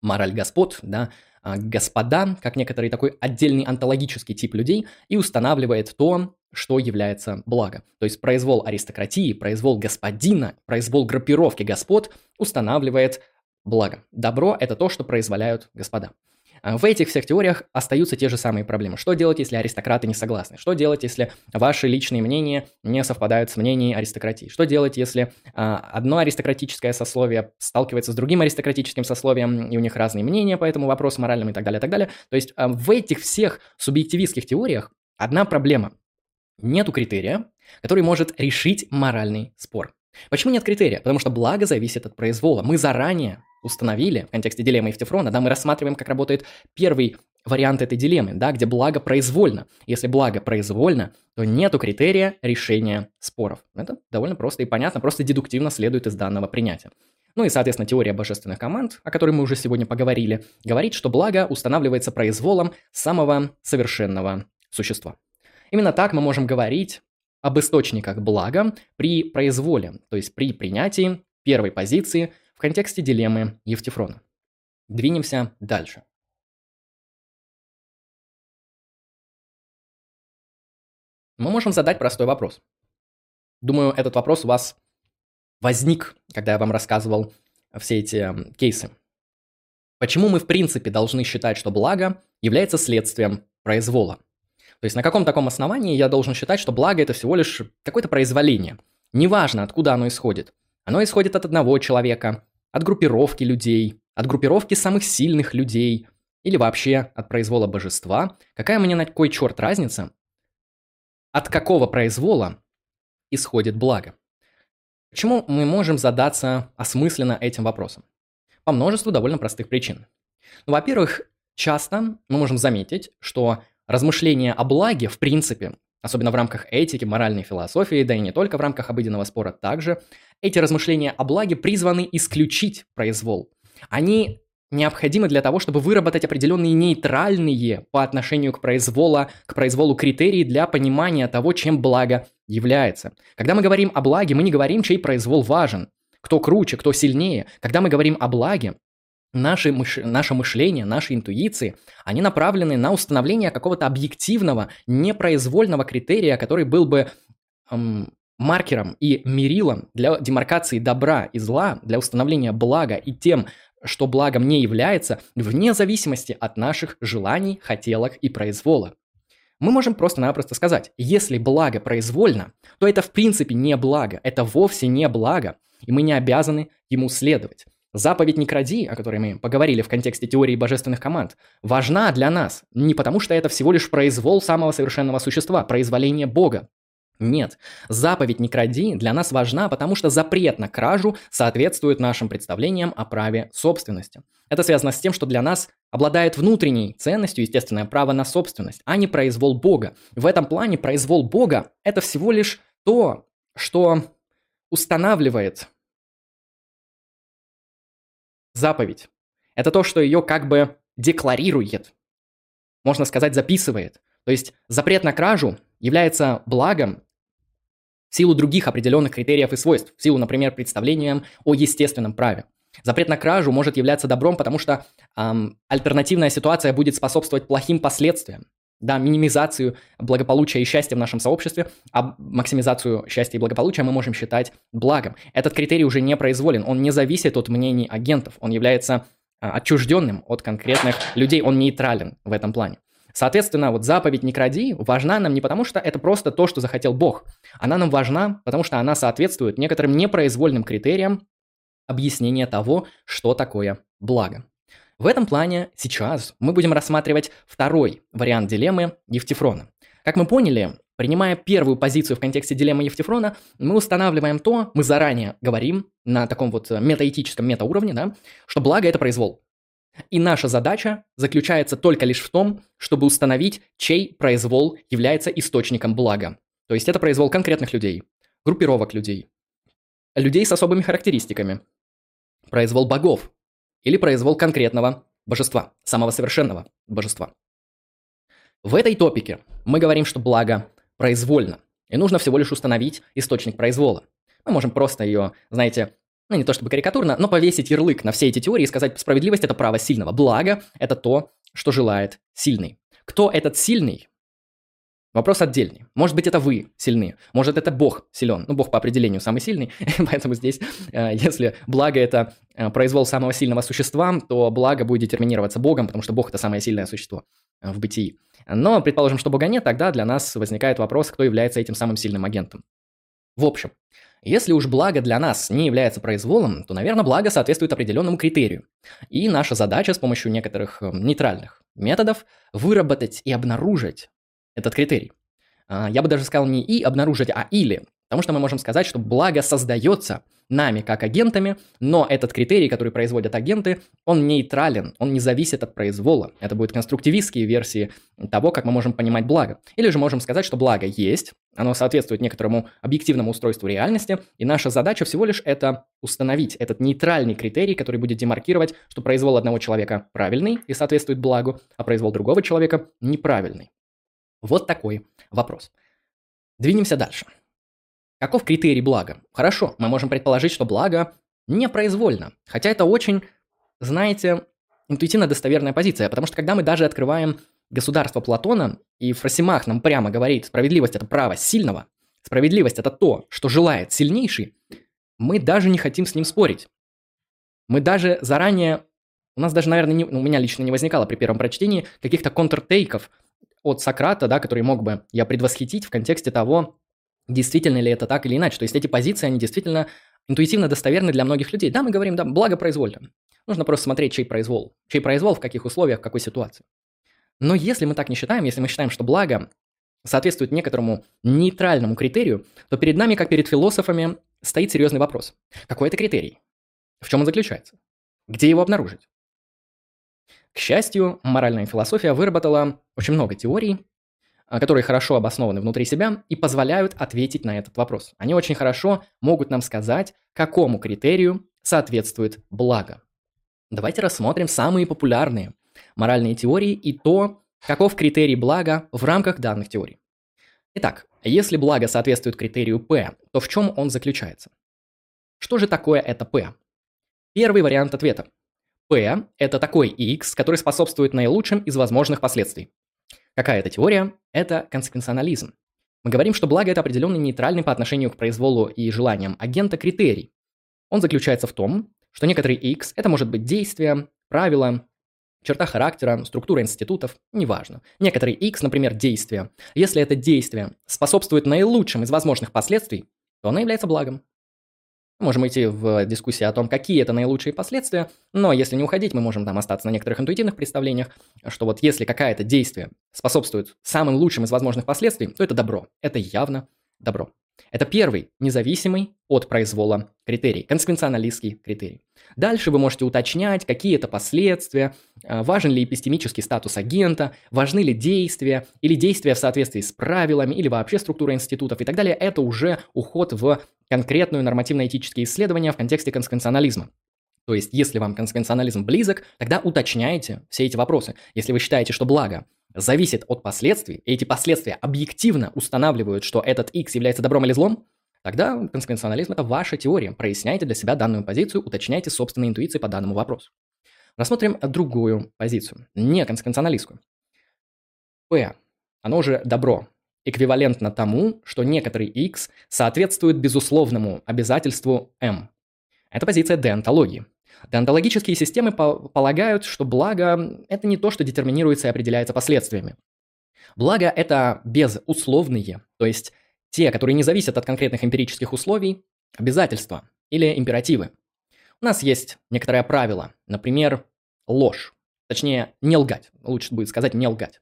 мораль господ, да, а, господа, как некоторый такой отдельный онтологический тип людей, и устанавливает то, что является благо. То есть произвол аристократии, произвол господина, произвол группировки господ устанавливает благо. Добро – это то, что произволяют господа. А в этих всех теориях остаются те же самые проблемы. Что делать, если аристократы не согласны? Что делать, если ваши личные мнения не совпадают с мнением аристократии? Что делать, если а, одно аристократическое сословие сталкивается с другим аристократическим сословием, и у них разные мнения по этому вопросу моральным и так далее, и так далее? То есть а, в этих всех субъективистских теориях одна проблема. Нету критерия, который может решить моральный спор. Почему нет критерия? Потому что благо зависит от произвола. Мы заранее установили в контексте дилеммы Евтифрона, да, мы рассматриваем, как работает первый вариант этой дилеммы, да, где благо произвольно. Если благо произвольно, то нету критерия решения споров. Это довольно просто и понятно, просто дедуктивно следует из данного принятия. Ну и, соответственно, теория божественных команд, о которой мы уже сегодня поговорили, говорит, что благо устанавливается произволом самого совершенного существа. Именно так мы можем говорить об источниках блага при произволе, то есть при принятии первой позиции в контексте дилеммы Евтифрона. Двинемся дальше. Мы можем задать простой вопрос. Думаю, этот вопрос у вас возник, когда я вам рассказывал все эти кейсы. Почему мы в принципе должны считать, что благо является следствием произвола? То есть на каком таком основании я должен считать, что благо это всего лишь какое-то произволение? Неважно, откуда оно исходит. Оно исходит от одного человека, от группировки людей, от группировки самых сильных людей или вообще от произвола божества. Какая мне на кой черт разница? От какого произвола исходит благо? Почему мы можем задаться осмысленно этим вопросом? По множеству довольно простых причин. Ну, во-первых, часто мы можем заметить, что размышления о благе, в принципе, особенно в рамках этики, моральной философии, да и не только в рамках обыденного спора также, эти размышления о благе призваны исключить произвол. Они необходимы для того, чтобы выработать определенные нейтральные по отношению к, произвола, к произволу критерии для понимания того, чем благо является. Когда мы говорим о благе, мы не говорим, чей произвол важен, кто круче, кто сильнее. Когда мы говорим о благе, наши мыш... наше мышление, наши интуиции, они направлены на установление какого-то объективного, непроизвольного критерия, который был бы эм, маркером и мерилом для демаркации добра и зла, для установления блага и тем, что благом не является, вне зависимости от наших желаний, хотелок и произвола. Мы можем просто-напросто сказать, если благо произвольно, то это в принципе не благо, это вовсе не благо, и мы не обязаны ему следовать. Заповедь «Не кради», о которой мы поговорили в контексте теории божественных команд, важна для нас не потому, что это всего лишь произвол самого совершенного существа, произволение Бога. Нет, заповедь «не кради» для нас важна, потому что запрет на кражу соответствует нашим представлениям о праве собственности. Это связано с тем, что для нас обладает внутренней ценностью естественное право на собственность, а не произвол Бога. В этом плане произвол Бога – это всего лишь то, что устанавливает заповедь. Это то, что ее как бы декларирует, можно сказать, записывает. То есть запрет на кражу является благом в силу других определенных критериев и свойств, в силу, например, представления о естественном праве. Запрет на кражу может являться добром, потому что эм, альтернативная ситуация будет способствовать плохим последствиям. Да, минимизацию благополучия и счастья в нашем сообществе, а максимизацию счастья и благополучия мы можем считать благом. Этот критерий уже не произволен, он не зависит от мнений агентов, он является э, отчужденным от конкретных людей, он нейтрален в этом плане. Соответственно, вот заповедь «не кради» важна нам не потому, что это просто то, что захотел Бог. Она нам важна, потому что она соответствует некоторым непроизвольным критериям объяснения того, что такое благо. В этом плане сейчас мы будем рассматривать второй вариант дилеммы Евтифрона. Как мы поняли, принимая первую позицию в контексте дилеммы Евтифрона, мы устанавливаем то, мы заранее говорим на таком вот метаэтическом метауровне, да, что благо – это произвол. И наша задача заключается только лишь в том, чтобы установить, чей произвол является источником блага. То есть это произвол конкретных людей, группировок людей, людей с особыми характеристиками, произвол богов или произвол конкретного божества, самого совершенного божества. В этой топике мы говорим, что благо произвольно, и нужно всего лишь установить источник произвола. Мы можем просто ее, знаете, ну не то чтобы карикатурно, но повесить ярлык на все эти теории и сказать, справедливость – это право сильного, благо – это то, что желает сильный. Кто этот сильный? Вопрос отдельный. Может быть, это вы сильны, может, это Бог силен. Ну, Бог по определению самый сильный, *laughs* поэтому здесь, э, если благо – это э, произвол самого сильного существа, то благо будет детерминироваться Богом, потому что Бог – это самое сильное существо э, в бытии. Но, предположим, что Бога нет, тогда для нас возникает вопрос, кто является этим самым сильным агентом. В общем, если уж благо для нас не является произволом, то, наверное, благо соответствует определенному критерию. И наша задача с помощью некоторых нейтральных методов выработать и обнаружить этот критерий. А, я бы даже сказал не и обнаружить, а или. Потому что мы можем сказать, что благо создается нами как агентами, но этот критерий, который производят агенты, он нейтрален, он не зависит от произвола. Это будут конструктивистские версии того, как мы можем понимать благо. Или же можем сказать, что благо есть, оно соответствует некоторому объективному устройству реальности, и наша задача всего лишь это установить этот нейтральный критерий, который будет демаркировать, что произвол одного человека правильный и соответствует благу, а произвол другого человека неправильный. Вот такой вопрос. Двинемся дальше. Каков критерий блага? Хорошо, мы можем предположить, что благо непроизвольно. Хотя это очень, знаете, интуитивно достоверная позиция, потому что когда мы даже открываем государство Платона, и Фросимах нам прямо говорит, справедливость – это право сильного, справедливость – это то, что желает сильнейший, мы даже не хотим с ним спорить. Мы даже заранее, у нас даже, наверное, не, у меня лично не возникало при первом прочтении каких-то контртейков от Сократа, да, который мог бы я предвосхитить в контексте того, действительно ли это так или иначе. То есть эти позиции, они действительно интуитивно достоверны для многих людей. Да, мы говорим, да, благо произвольно. Нужно просто смотреть, чей произвол. Чей произвол, в каких условиях, в какой ситуации. Но если мы так не считаем, если мы считаем, что благо соответствует некоторому нейтральному критерию, то перед нами, как перед философами, стоит серьезный вопрос. Какой это критерий? В чем он заключается? Где его обнаружить? К счастью, моральная философия выработала очень много теорий, а, которые хорошо обоснованы внутри себя и позволяют ответить на этот вопрос. Они очень хорошо могут нам сказать, какому критерию соответствует благо. Давайте рассмотрим самые популярные моральные теории и то, каков критерий блага в рамках данных теорий. Итак, если благо соответствует критерию P, то в чем он заключается? Что же такое это P? Первый вариант ответа. P – это такой X, который способствует наилучшим из возможных последствий. Какая это теория? Это консеквенционализм. Мы говорим, что благо – это определенный нейтральный по отношению к произволу и желаниям агента критерий. Он заключается в том, что некоторый X – это может быть действие, правило, черта характера, структура институтов, неважно. Некоторый X, например, действие. Если это действие способствует наилучшим из возможных последствий, то оно является благом. Можем идти в дискуссии о том, какие это наилучшие последствия, но если не уходить, мы можем там остаться на некоторых интуитивных представлениях, что вот если какое-то действие способствует самым лучшим из возможных последствий, то это добро. Это явно добро. Это первый независимый от произвола критерий, консеквенционалистский критерий. Дальше вы можете уточнять, какие это последствия, а, важен ли эпистемический статус агента, важны ли действия, или действия в соответствии с правилами, или вообще структура институтов и так далее. Это уже уход в конкретную нормативно-этические исследования в контексте консеквенционализма. То есть, если вам консеквенционализм близок, тогда уточняйте все эти вопросы. Если вы считаете, что благо зависит от последствий, и эти последствия объективно устанавливают, что этот X является добром или злом, тогда консеквенционализм – это ваша теория. Проясняйте для себя данную позицию, уточняйте собственные интуиции по данному вопросу. Рассмотрим другую позицию, не консеквенционалистскую. P. Оно же добро эквивалентно тому, что некоторый x соответствует безусловному обязательству m. Это позиция деонтологии. Деонтологические системы полагают, что благо – это не то, что детерминируется и определяется последствиями. Благо – это безусловные, то есть те, которые не зависят от конкретных эмпирических условий, обязательства или императивы. У нас есть некоторое правило, например, ложь. Точнее, не лгать. Лучше будет сказать не лгать.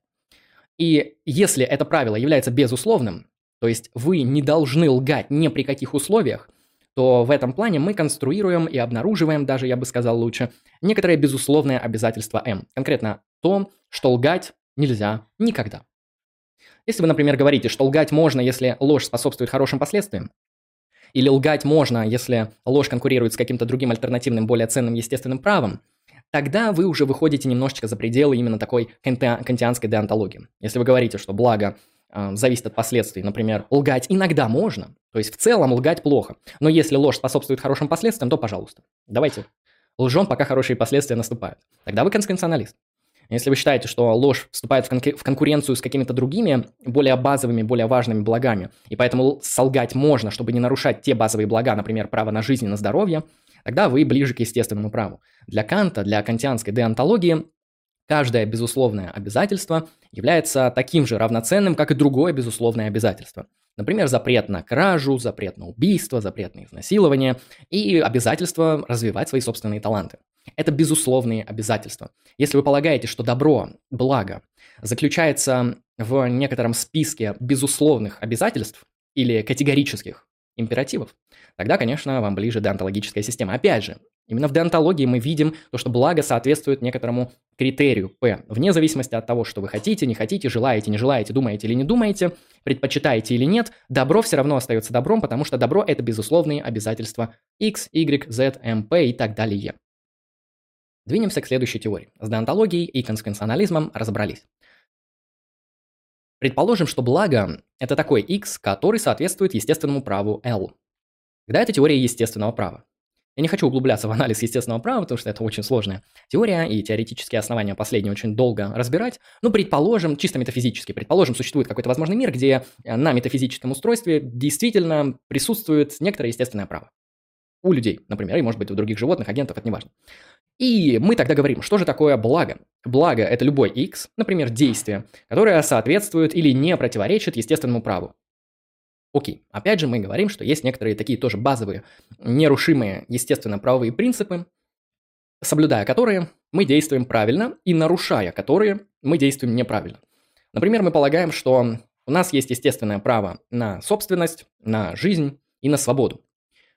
И если это правило является безусловным, то есть вы не должны лгать ни при каких условиях, то в этом плане мы конструируем и обнаруживаем, даже я бы сказал лучше, некоторое безусловное обязательство М. Конкретно то, что лгать нельзя никогда. Если вы, например, говорите, что лгать можно, если ложь способствует хорошим последствиям, или лгать можно, если ложь конкурирует с каким-то другим альтернативным, более ценным естественным правом, тогда вы уже выходите немножечко за пределы именно такой кантианской деонтологии. Если вы говорите, что благо зависит от последствий, например, лгать иногда можно, то есть в целом лгать плохо, но если ложь способствует хорошим последствиям, то пожалуйста, давайте лжем, пока хорошие последствия наступают. Тогда вы консеквенционалист. Если вы считаете, что ложь вступает в, кон- в конкуренцию с какими-то другими, более базовыми, более важными благами, и поэтому солгать можно, чтобы не нарушать те базовые блага, например, право на жизнь и на здоровье, тогда вы ближе к естественному праву. Для Канта, для кантианской деонтологии, каждое безусловное обязательство является таким же равноценным, как и другое безусловное обязательство. Например, запрет на кражу, запрет на убийство, запрет на изнасилование и обязательство развивать свои собственные таланты. Это безусловные обязательства. Если вы полагаете, что добро, благо, заключается в некотором списке безусловных обязательств или категорических императивов. Тогда, конечно, вам ближе деонтологическая система. Опять же, именно в деонтологии мы видим то, что благо соответствует некоторому критерию P. Вне зависимости от того, что вы хотите, не хотите, желаете, не желаете, думаете или не думаете, предпочитаете или нет, добро все равно остается добром, потому что добро – это безусловные обязательства X, Y, Z, M, P и так далее. Двинемся к следующей теории. С деонтологией и консеквенционализмом разобрались. Предположим, что благо – это такой x, который соответствует естественному праву L. Когда это теория естественного права. Я не хочу углубляться в анализ естественного права, потому что это очень сложная теория, и теоретические основания последние очень долго разбирать. Но предположим, чисто метафизически, предположим, существует какой-то возможный мир, где на метафизическом устройстве действительно присутствует некоторое естественное право. У людей, например, и может быть у других животных, агентов, это не важно. И мы тогда говорим, что же такое благо? Благо – это любой x, например, действие, которое соответствует или не противоречит естественному праву. Окей, опять же мы говорим, что есть некоторые такие тоже базовые, нерушимые естественно-правовые принципы, соблюдая которые мы действуем правильно и нарушая которые мы действуем неправильно. Например, мы полагаем, что у нас есть естественное право на собственность, на жизнь и на свободу.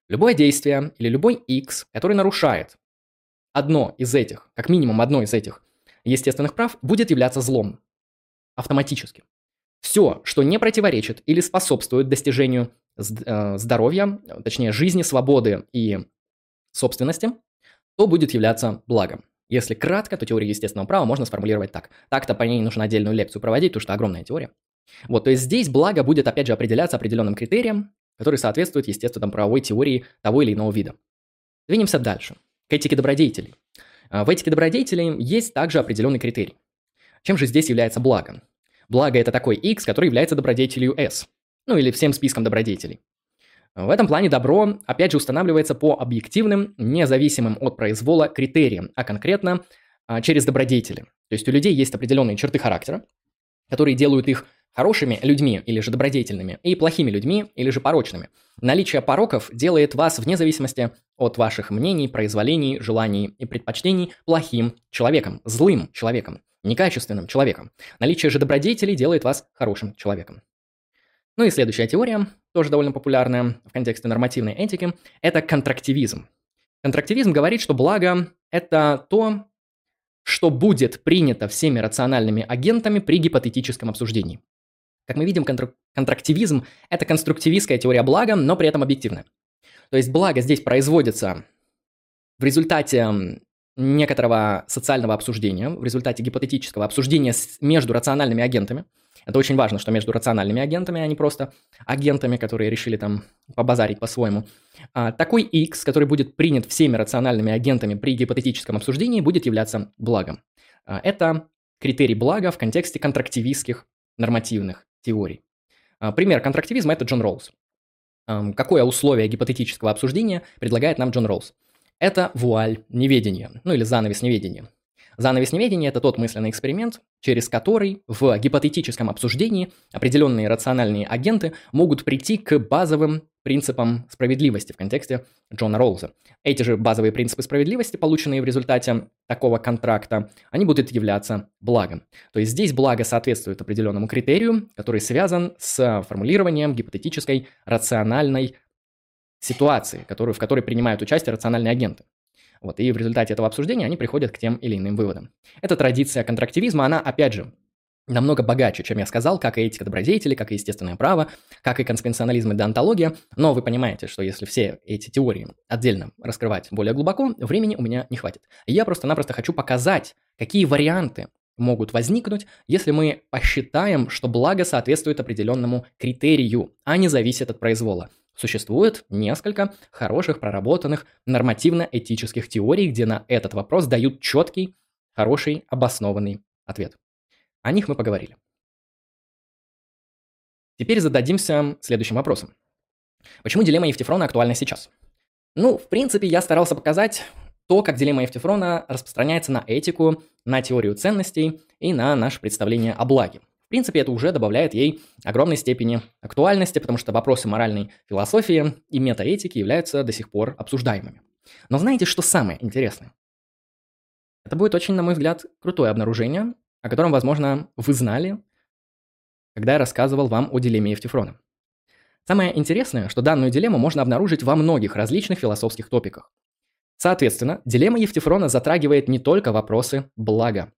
Любое действие или любой x, который нарушает одно из этих, как минимум одно из этих естественных прав, будет являться злом. Автоматически. Все, что не противоречит или способствует достижению э, здоровья, точнее жизни, свободы и собственности, то будет являться благом. Если кратко, то теорию естественного права можно сформулировать так. Так-то по ней нужно отдельную лекцию проводить, потому что огромная теория. Вот, то есть здесь благо будет опять же определяться определенным критерием, который соответствует естественной правовой теории того или иного вида. Двинемся дальше к этике добродетелей. А, в этике добродетелей есть также определенный критерий. Чем же здесь является благо? Благо – это такой x, который является добродетелью s, ну или всем списком добродетелей. В этом плане добро, опять же, устанавливается по объективным, независимым от произвола критериям, а конкретно а, через добродетели. То есть у людей есть определенные черты характера, которые делают их хорошими людьми или же добродетельными, и плохими людьми или же порочными. Наличие пороков делает вас, вне зависимости от ваших мнений, произволений, желаний и предпочтений, плохим человеком, злым человеком, некачественным человеком. Наличие же добродетелей делает вас хорошим человеком. Ну и следующая теория, тоже довольно популярная в контексте нормативной этики, это контрактивизм. Контрактивизм говорит, что благо – это то, что будет принято всеми рациональными агентами при гипотетическом обсуждении. Как мы видим, контр- контрактивизм – это конструктивистская теория блага, но при этом объективная. То есть благо здесь производится в результате некоторого социального обсуждения, в результате гипотетического обсуждения между рациональными агентами. Это очень важно, что между рациональными агентами, а не просто агентами, которые решили там побазарить по-своему. А, такой X, который будет принят всеми рациональными агентами при гипотетическом обсуждении, будет являться благом. А, это критерий блага в контексте контрактивистских нормативных теорий. А, пример контрактивизма – это Джон Роллс. Какое условие гипотетического обсуждения предлагает нам Джон Роллс? Это вуаль неведения, ну или занавес неведения. Занавес неведения – это тот мысленный эксперимент, через который в гипотетическом обсуждении определенные рациональные агенты могут прийти к базовым принципам справедливости в контексте Джона Роллза. Эти же базовые принципы справедливости, полученные в результате такого контракта, они будут являться благом. То есть здесь благо соответствует определенному критерию, который связан с формулированием гипотетической рациональной ситуации, которую, в которой принимают участие рациональные агенты. Вот, и в результате этого обсуждения они приходят к тем или иным выводам. Эта традиция контрактивизма, она, опять же, намного богаче, чем я сказал, как и этика добродетели, как и естественное право, как и конспенсионализм и деонтология. Но вы понимаете, что если все эти теории отдельно раскрывать более глубоко, времени у меня не хватит. Я просто-напросто хочу показать, какие варианты могут возникнуть, если мы посчитаем, что благо соответствует определенному критерию, а не зависит от произвола. Существует несколько хороших, проработанных нормативно-этических теорий, где на этот вопрос дают четкий, хороший, обоснованный ответ. О них мы поговорили. Теперь зададимся следующим вопросом. Почему дилемма Евтифрона актуальна сейчас? Ну, в принципе, я старался показать то, как дилемма Евтифрона распространяется на этику, на теорию ценностей и на наше представление о благе. В принципе, это уже добавляет ей огромной степени актуальности, потому что вопросы моральной философии и метаэтики являются до сих пор обсуждаемыми. Но знаете, что самое интересное? Это будет очень, на мой взгляд, крутое обнаружение, о котором, возможно, вы знали, когда я рассказывал вам о дилемме Евтифрона. Самое интересное, что данную дилемму можно обнаружить во многих различных философских топиках. Соответственно, дилемма Евтифрона затрагивает не только вопросы блага.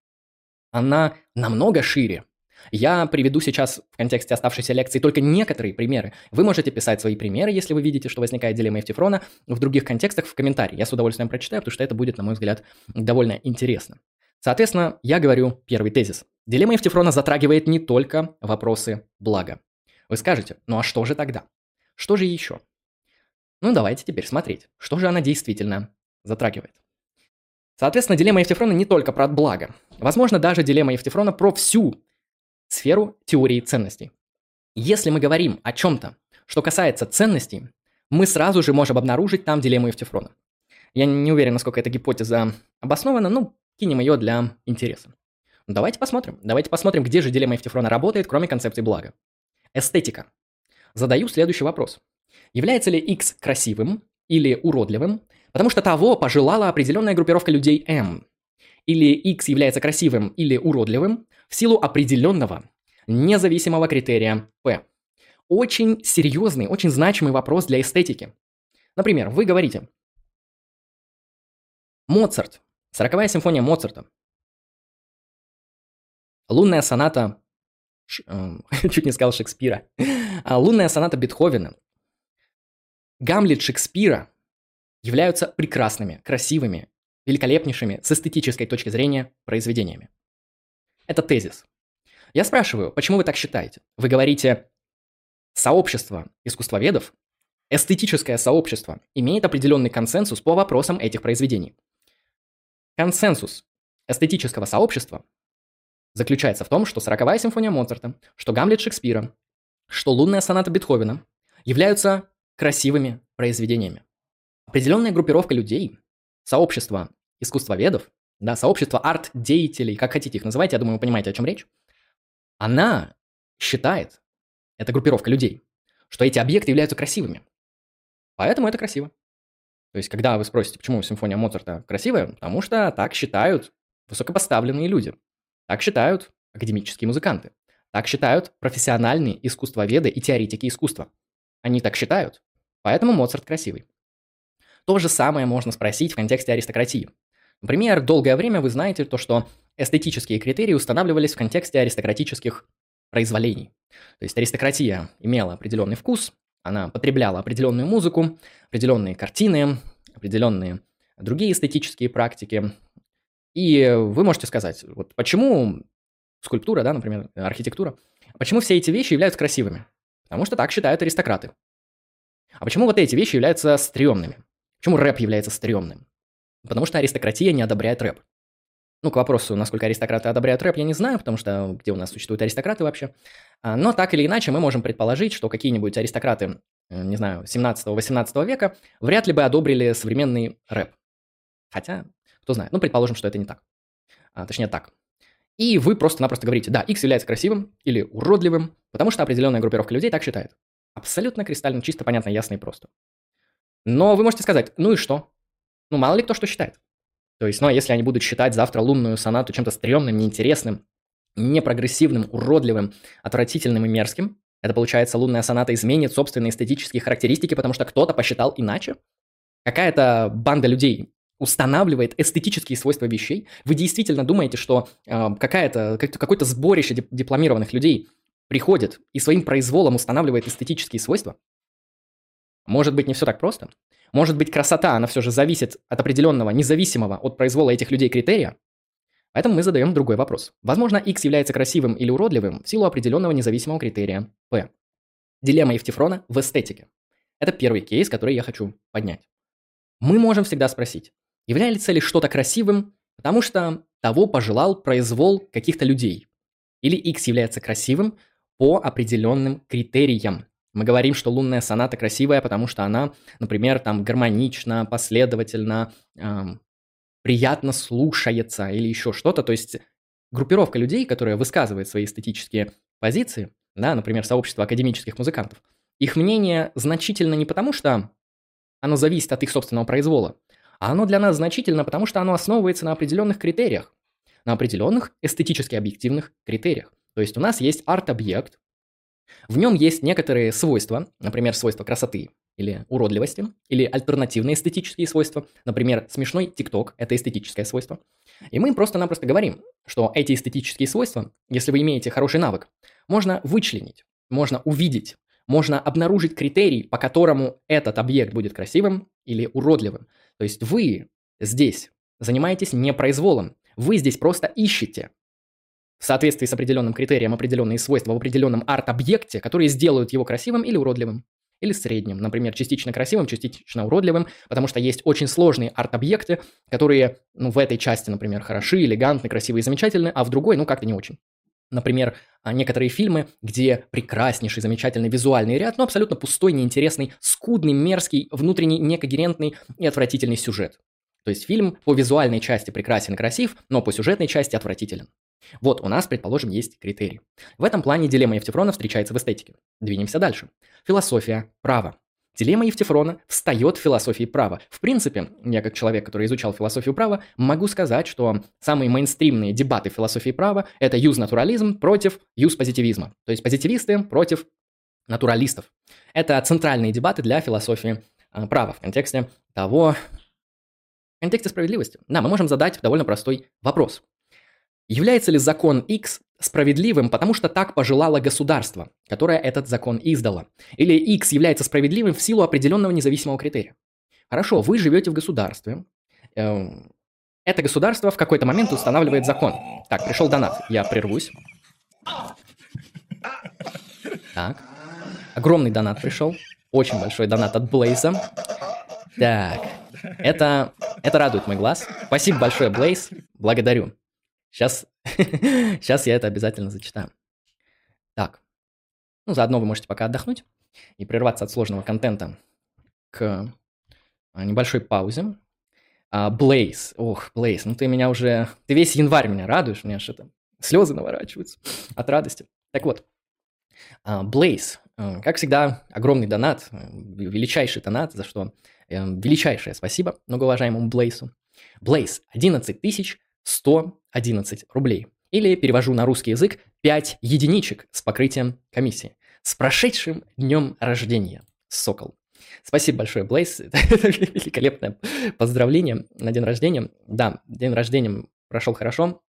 Она намного шире. Я приведу сейчас в контексте оставшейся лекции только некоторые примеры. Вы можете писать свои примеры, если вы видите, что возникает дилемма Евтифрона, в других контекстах в комментарии. Я с удовольствием прочитаю, потому что это будет, на мой взгляд, довольно интересно. Соответственно, я говорю первый тезис. Дилемма Евтифрона затрагивает не только вопросы блага. Вы скажете, ну а что же тогда? Что же еще? Ну давайте теперь смотреть, что же она действительно затрагивает. Соответственно, дилемма Евтифрона не только про благо. Возможно, даже дилемма Евтифрона про всю сферу теории ценностей. Если мы говорим о чем-то, что касается ценностей, мы сразу же можем обнаружить там дилемму Евтифрона. Я не уверен, насколько эта гипотеза обоснована, ну, кинем ее для интереса. Давайте посмотрим. Давайте посмотрим, где же дилемма Евтифрона работает, кроме концепции блага. Эстетика. Задаю следующий вопрос. Является ли X красивым или уродливым, потому что того пожелала определенная группировка людей M? Или X является красивым или уродливым в силу определенного независимого критерия P? Очень серьезный, очень значимый вопрос для эстетики. Например, вы говорите, Моцарт, сороковая симфония Моцарта, лунная соната, э, *laughs* чуть не сказал Шекспира, а лунная соната Бетховена, Гамлет Шекспира являются прекрасными, красивыми, великолепнейшими с эстетической точки зрения произведениями. Это тезис. Я спрашиваю, почему вы так считаете? Вы говорите, сообщество искусствоведов, эстетическое сообщество, имеет определенный консенсус по вопросам этих произведений. Консенсус эстетического сообщества заключается в том, что «Сороковая симфония Моцарта», что «Гамлет» Шекспира, что «Лунная соната Бетховена» являются красивыми произведениями. Определенная группировка людей, сообщество искусствоведов, да, сообщество арт-деятелей, как хотите их называть, я думаю, вы понимаете, о чем речь, она считает, эта группировка людей, что эти объекты являются красивыми. Поэтому это красиво. То есть, когда вы спросите, почему симфония Моцарта красивая, потому что так считают высокопоставленные люди. Так считают академические музыканты. Так считают профессиональные искусствоведы и теоретики искусства. Они так считают, Поэтому Моцарт красивый. То же самое можно спросить в контексте аристократии. Например, долгое время вы знаете то, что эстетические критерии устанавливались в контексте аристократических произволений. То есть аристократия имела определенный вкус, она потребляла определенную музыку, определенные картины, определенные другие эстетические практики. И вы можете сказать, вот почему скульптура, да, например, архитектура, почему все эти вещи являются красивыми? Потому что так считают аристократы. А почему вот эти вещи являются стрёмными? Почему рэп является стрёмным? Потому что аристократия не одобряет рэп. Ну, к вопросу, насколько аристократы одобряют рэп, я не знаю, потому что где у нас существуют аристократы вообще. А, но так или иначе мы можем предположить, что какие-нибудь аристократы, э, не знаю, 17-18 века вряд ли бы одобрили современный рэп. Хотя, кто знает, ну, предположим, что это не так. А, точнее, так. И вы просто-напросто говорите, да, X является красивым или уродливым, потому что определенная группировка людей так считает. Абсолютно кристально чисто, понятно, ясно и просто. Но вы можете сказать, ну и что? Ну, мало ли кто что считает. То есть, ну, а если они будут считать завтра лунную сонату чем-то стрёмным, неинтересным, непрогрессивным, уродливым, отвратительным и мерзким, это получается, лунная соната изменит собственные эстетические характеристики, потому что кто-то посчитал иначе? Какая-то банда людей устанавливает эстетические свойства вещей? Вы действительно думаете, что э, какая-то, какое-то сборище дипломированных людей приходит и своим произволом устанавливает эстетические свойства? Может быть, не все так просто? Может быть, красота, она все же зависит от определенного, независимого от произвола этих людей критерия? Поэтому мы задаем другой вопрос. Возможно, X является красивым или уродливым в силу определенного независимого критерия P. Дилемма Евтифрона в эстетике. Это первый кейс, который я хочу поднять. Мы можем всегда спросить, является ли что-то красивым, потому что того пожелал произвол каких-то людей? Или X является красивым, по определенным критериям. Мы говорим, что лунная соната красивая, потому что она, например, там гармонична, последовательно, эм, приятно слушается или еще что-то. То есть группировка людей, которая высказывает свои эстетические позиции, да, например, сообщество академических музыкантов, их мнение значительно не потому, что оно зависит от их собственного произвола, а оно для нас значительно, потому что оно основывается на определенных критериях, на определенных эстетически объективных критериях. То есть у нас есть арт-объект, В нем есть некоторые свойства, например, свойства красоты или уродливости, или альтернативные эстетические свойства, например, смешной ТикТок – это эстетическое свойство. И мы просто-напросто говорим, что эти эстетические свойства, если вы имеете хороший навык, можно вычленить, можно увидеть, можно обнаружить критерий, по которому этот объект будет красивым или уродливым. То есть вы здесь занимаетесь не произволом, вы здесь просто ищете в соответствии с определенным критерием определенные свойства в определенном арт-объекте, которые сделают его красивым или уродливым. Или средним, например, частично красивым, частично уродливым, потому что есть очень сложные арт-объекты, которые ну, в этой части, например, хороши, элегантны, красивые и замечательны, а в другой, ну, как-то не очень. Например, а, некоторые фильмы, где прекраснейший, замечательный визуальный ряд, но абсолютно пустой, неинтересный, скудный, мерзкий, внутренний, некогерентный и отвратительный сюжет. То есть фильм по визуальной части прекрасен и красив, но по сюжетной части отвратителен. Вот у нас, предположим, есть критерий. В этом плане дилемма Евтефрона встречается в эстетике. Двинемся дальше. Философия права. Дилемма Евтефрона встает в философии права. В принципе, я как человек, который изучал философию права, могу сказать, что самые мейнстримные дебаты философии права – это юз-натурализм против юз-позитивизма. То есть позитивисты против натуралистов. Это центральные дебаты для философии э, права в контексте того, в контексте справедливости. Да, мы можем задать довольно простой вопрос. Является ли закон X справедливым, потому что так пожелало государство, которое этот закон издало? Или X является справедливым в силу определенного независимого критерия? Хорошо, вы живете в государстве. Эм, это государство в какой-то момент устанавливает закон. Так, пришел донат. Я прервусь. Так. Огромный донат пришел. Очень большой донат от Блейза. Так. Это, это радует мой глаз. Спасибо большое, Блейз. Благодарю. Сейчас, сейчас *laughs* я это обязательно зачитаю. Так. Ну, заодно вы можете пока отдохнуть и прерваться от сложного контента к а, небольшой паузе. Блейз. А, Ох, Блейз, ну ты меня уже... Ты весь январь меня радуешь, мне что-то слезы наворачиваются от радости. Так вот, Блейз. А, как всегда, огромный донат, величайший донат, за что величайшее спасибо многоуважаемому Блейсу. Блейз, 11 тысяч 111 рублей. Или перевожу на русский язык 5 единичек с покрытием комиссии. С прошедшим днем рождения, Сокол. Спасибо большое, Блейз. *laughs* Это великолепное поздравление на день рождения. Да, день рождения прошел хорошо.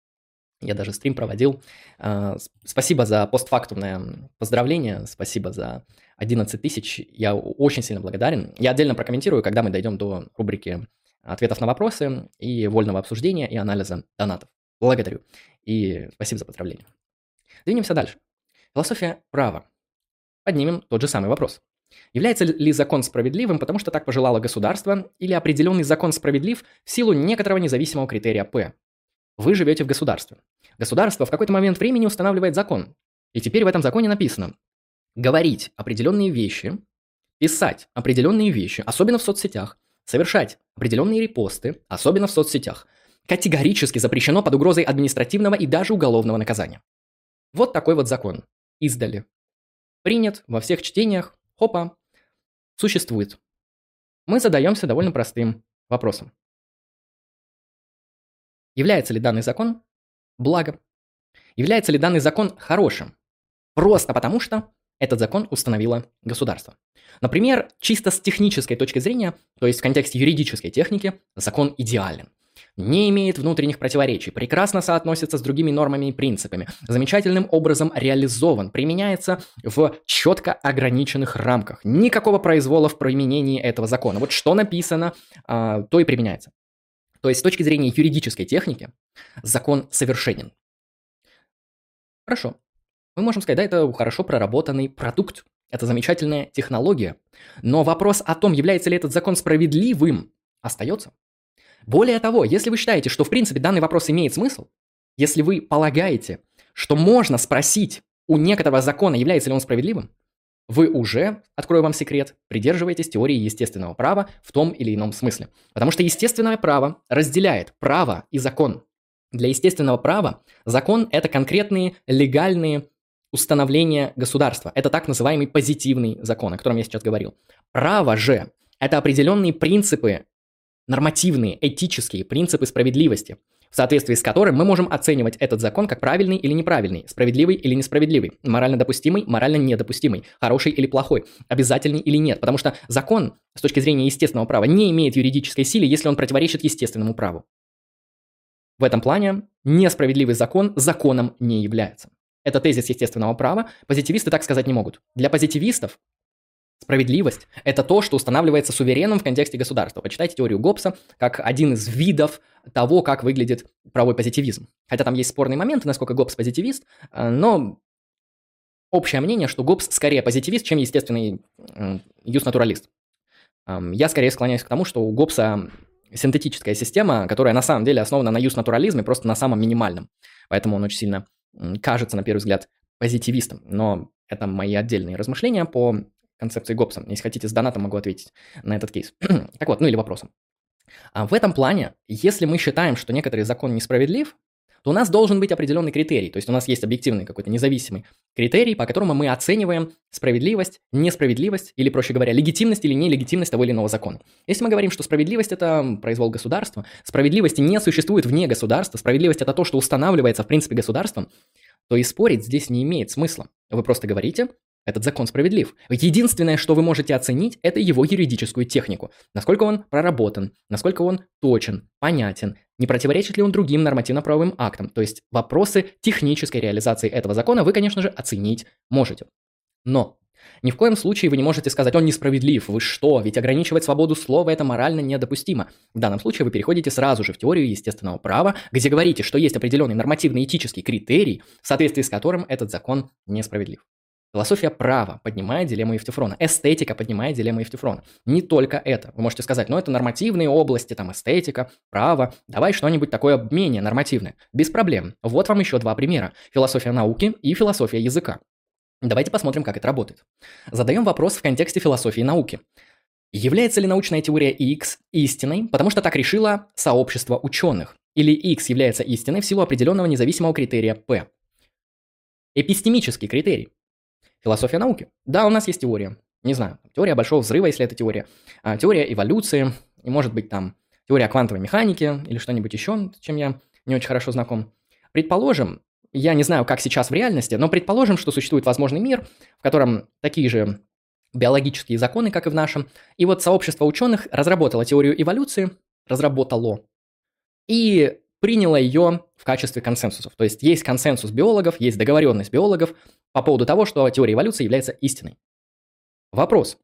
Я даже стрим проводил. А, спасибо за постфактумное поздравление. Спасибо за 11 тысяч. Я очень сильно благодарен. Я отдельно прокомментирую, когда мы дойдем до рубрики ответов на вопросы и вольного обсуждения и анализа донатов. Благодарю. И спасибо за поздравление. Двинемся дальше. Философия права. Поднимем тот же самый вопрос. Является ли закон справедливым, потому что так пожелало государство, или определенный закон справедлив в силу некоторого независимого критерия П? Вы живете в государстве. Государство в какой-то момент времени устанавливает закон. И теперь в этом законе написано говорить определенные вещи, писать определенные вещи, особенно в соцсетях, совершать определенные репосты, особенно в соцсетях, категорически запрещено под угрозой административного и даже уголовного наказания. Вот такой вот закон. Издали. Принят во всех чтениях. Хопа. Существует. Мы задаемся довольно простым вопросом. Является ли данный закон благом? Является ли данный закон хорошим? Просто потому что этот закон установило государство. Например, чисто с технической точки зрения, то есть в контексте юридической техники, закон идеален. Не имеет внутренних противоречий, прекрасно соотносится с другими нормами и принципами, замечательным образом реализован, применяется в четко ограниченных рамках. Никакого произвола в применении этого закона. Вот что написано, а, то и применяется. То есть с точки зрения юридической техники закон совершенен. Хорошо. Мы можем сказать, да, это хорошо проработанный продукт. Это замечательная технология. Но вопрос о том, является ли этот закон справедливым, остается. Более того, если вы считаете, что в принципе данный вопрос имеет смысл, если вы полагаете, что можно спросить у некоторого закона, является ли он справедливым, вы уже, открою вам секрет, придерживаетесь теории естественного права в том или ином смысле. Потому что естественное право разделяет право и закон. Для естественного права закон – это конкретные легальные установление государства. Это так называемый позитивный закон, о котором я сейчас говорил. Право же – это определенные принципы, нормативные, этические принципы справедливости. в соответствии с которым мы можем оценивать этот закон как правильный или неправильный, справедливый или несправедливый, морально допустимый, морально недопустимый, хороший или плохой, обязательный или нет. Потому что закон с точки зрения естественного права не имеет юридической силы, если он противоречит естественному праву. В этом плане несправедливый закон законом не является. Это тезис естественного права. Позитивисты так сказать не могут. Для позитивистов Справедливость – это то, что устанавливается сувереном в контексте государства. Почитайте теорию Гоббса как один из видов того, как выглядит правовой позитивизм. Хотя там есть спорные моменты, насколько Гоббс позитивист, э, но общее мнение, что Гоббс скорее позитивист, чем естественный э, юс-натуралист. Я скорее склоняюсь к тому, что у Гоббса синтетическая система, которая на самом деле основана на юс-натурализме, просто на самом минимальном. Поэтому он очень сильно кажется, на первый взгляд, позитивистом. Но это мои отдельные размышления по концепции Гоббса. Если хотите, с донатом могу ответить на этот кейс. *clears throat* так вот, ну или вопросом. А в этом плане, если мы считаем, что некоторый закон несправедлив, то у нас должен быть определенный критерий. То есть у нас есть объективный какой-то независимый критерий, по которому мы оцениваем справедливость, несправедливость, или, проще говоря, легитимность или нелегитимность того или иного закона. Если мы говорим, что справедливость – это произвол государства, справедливости не существует вне государства, справедливость – это то, что устанавливается, в принципе, государством, то и спорить здесь не имеет смысла. Вы просто говорите, этот закон справедлив. Единственное, что вы можете оценить, это его юридическую технику. Насколько он проработан, насколько он точен, понятен, не противоречит ли он другим нормативно-правовым актам. То есть вопросы технической реализации этого закона вы, конечно же, оценить можете. Но ни в коем случае вы не можете сказать, он несправедлив, вы что, ведь ограничивать свободу слова это морально недопустимо. В данном случае вы переходите сразу же в теорию естественного права, где говорите, что есть определенный нормативный этический критерий, в соответствии с которым этот закон несправедлив. Философия права поднимает дилемму Евтифрона. Эстетика поднимает дилемму Евтифрона. Не только это. Вы можете сказать, ну это нормативные области, там эстетика, право. Давай что-нибудь такое менее нормативное. Без проблем. Вот вам еще два примера. Философия науки и философия языка. Давайте посмотрим, как это работает. Задаем вопрос в контексте философии науки. Является ли научная теория X истиной, потому что так решило сообщество ученых? Или X является истиной в силу определенного независимого критерия P? Эпистемический критерий. Философия науки. Да, у нас есть теория. Не знаю, теория большого взрыва, если это теория. А, теория эволюции. И может быть там теория квантовой механики или что-нибудь еще, чем я не очень хорошо знаком. Предположим, я не знаю, как сейчас в реальности, но предположим, что существует возможный мир, в котором такие же биологические законы, как и в нашем. И вот сообщество ученых разработало теорию эволюции, разработало, и приняло ее в качестве консенсусов. То есть есть консенсус биологов, есть договоренность биологов по поводу того, что теория эволюции является истиной. Вопрос.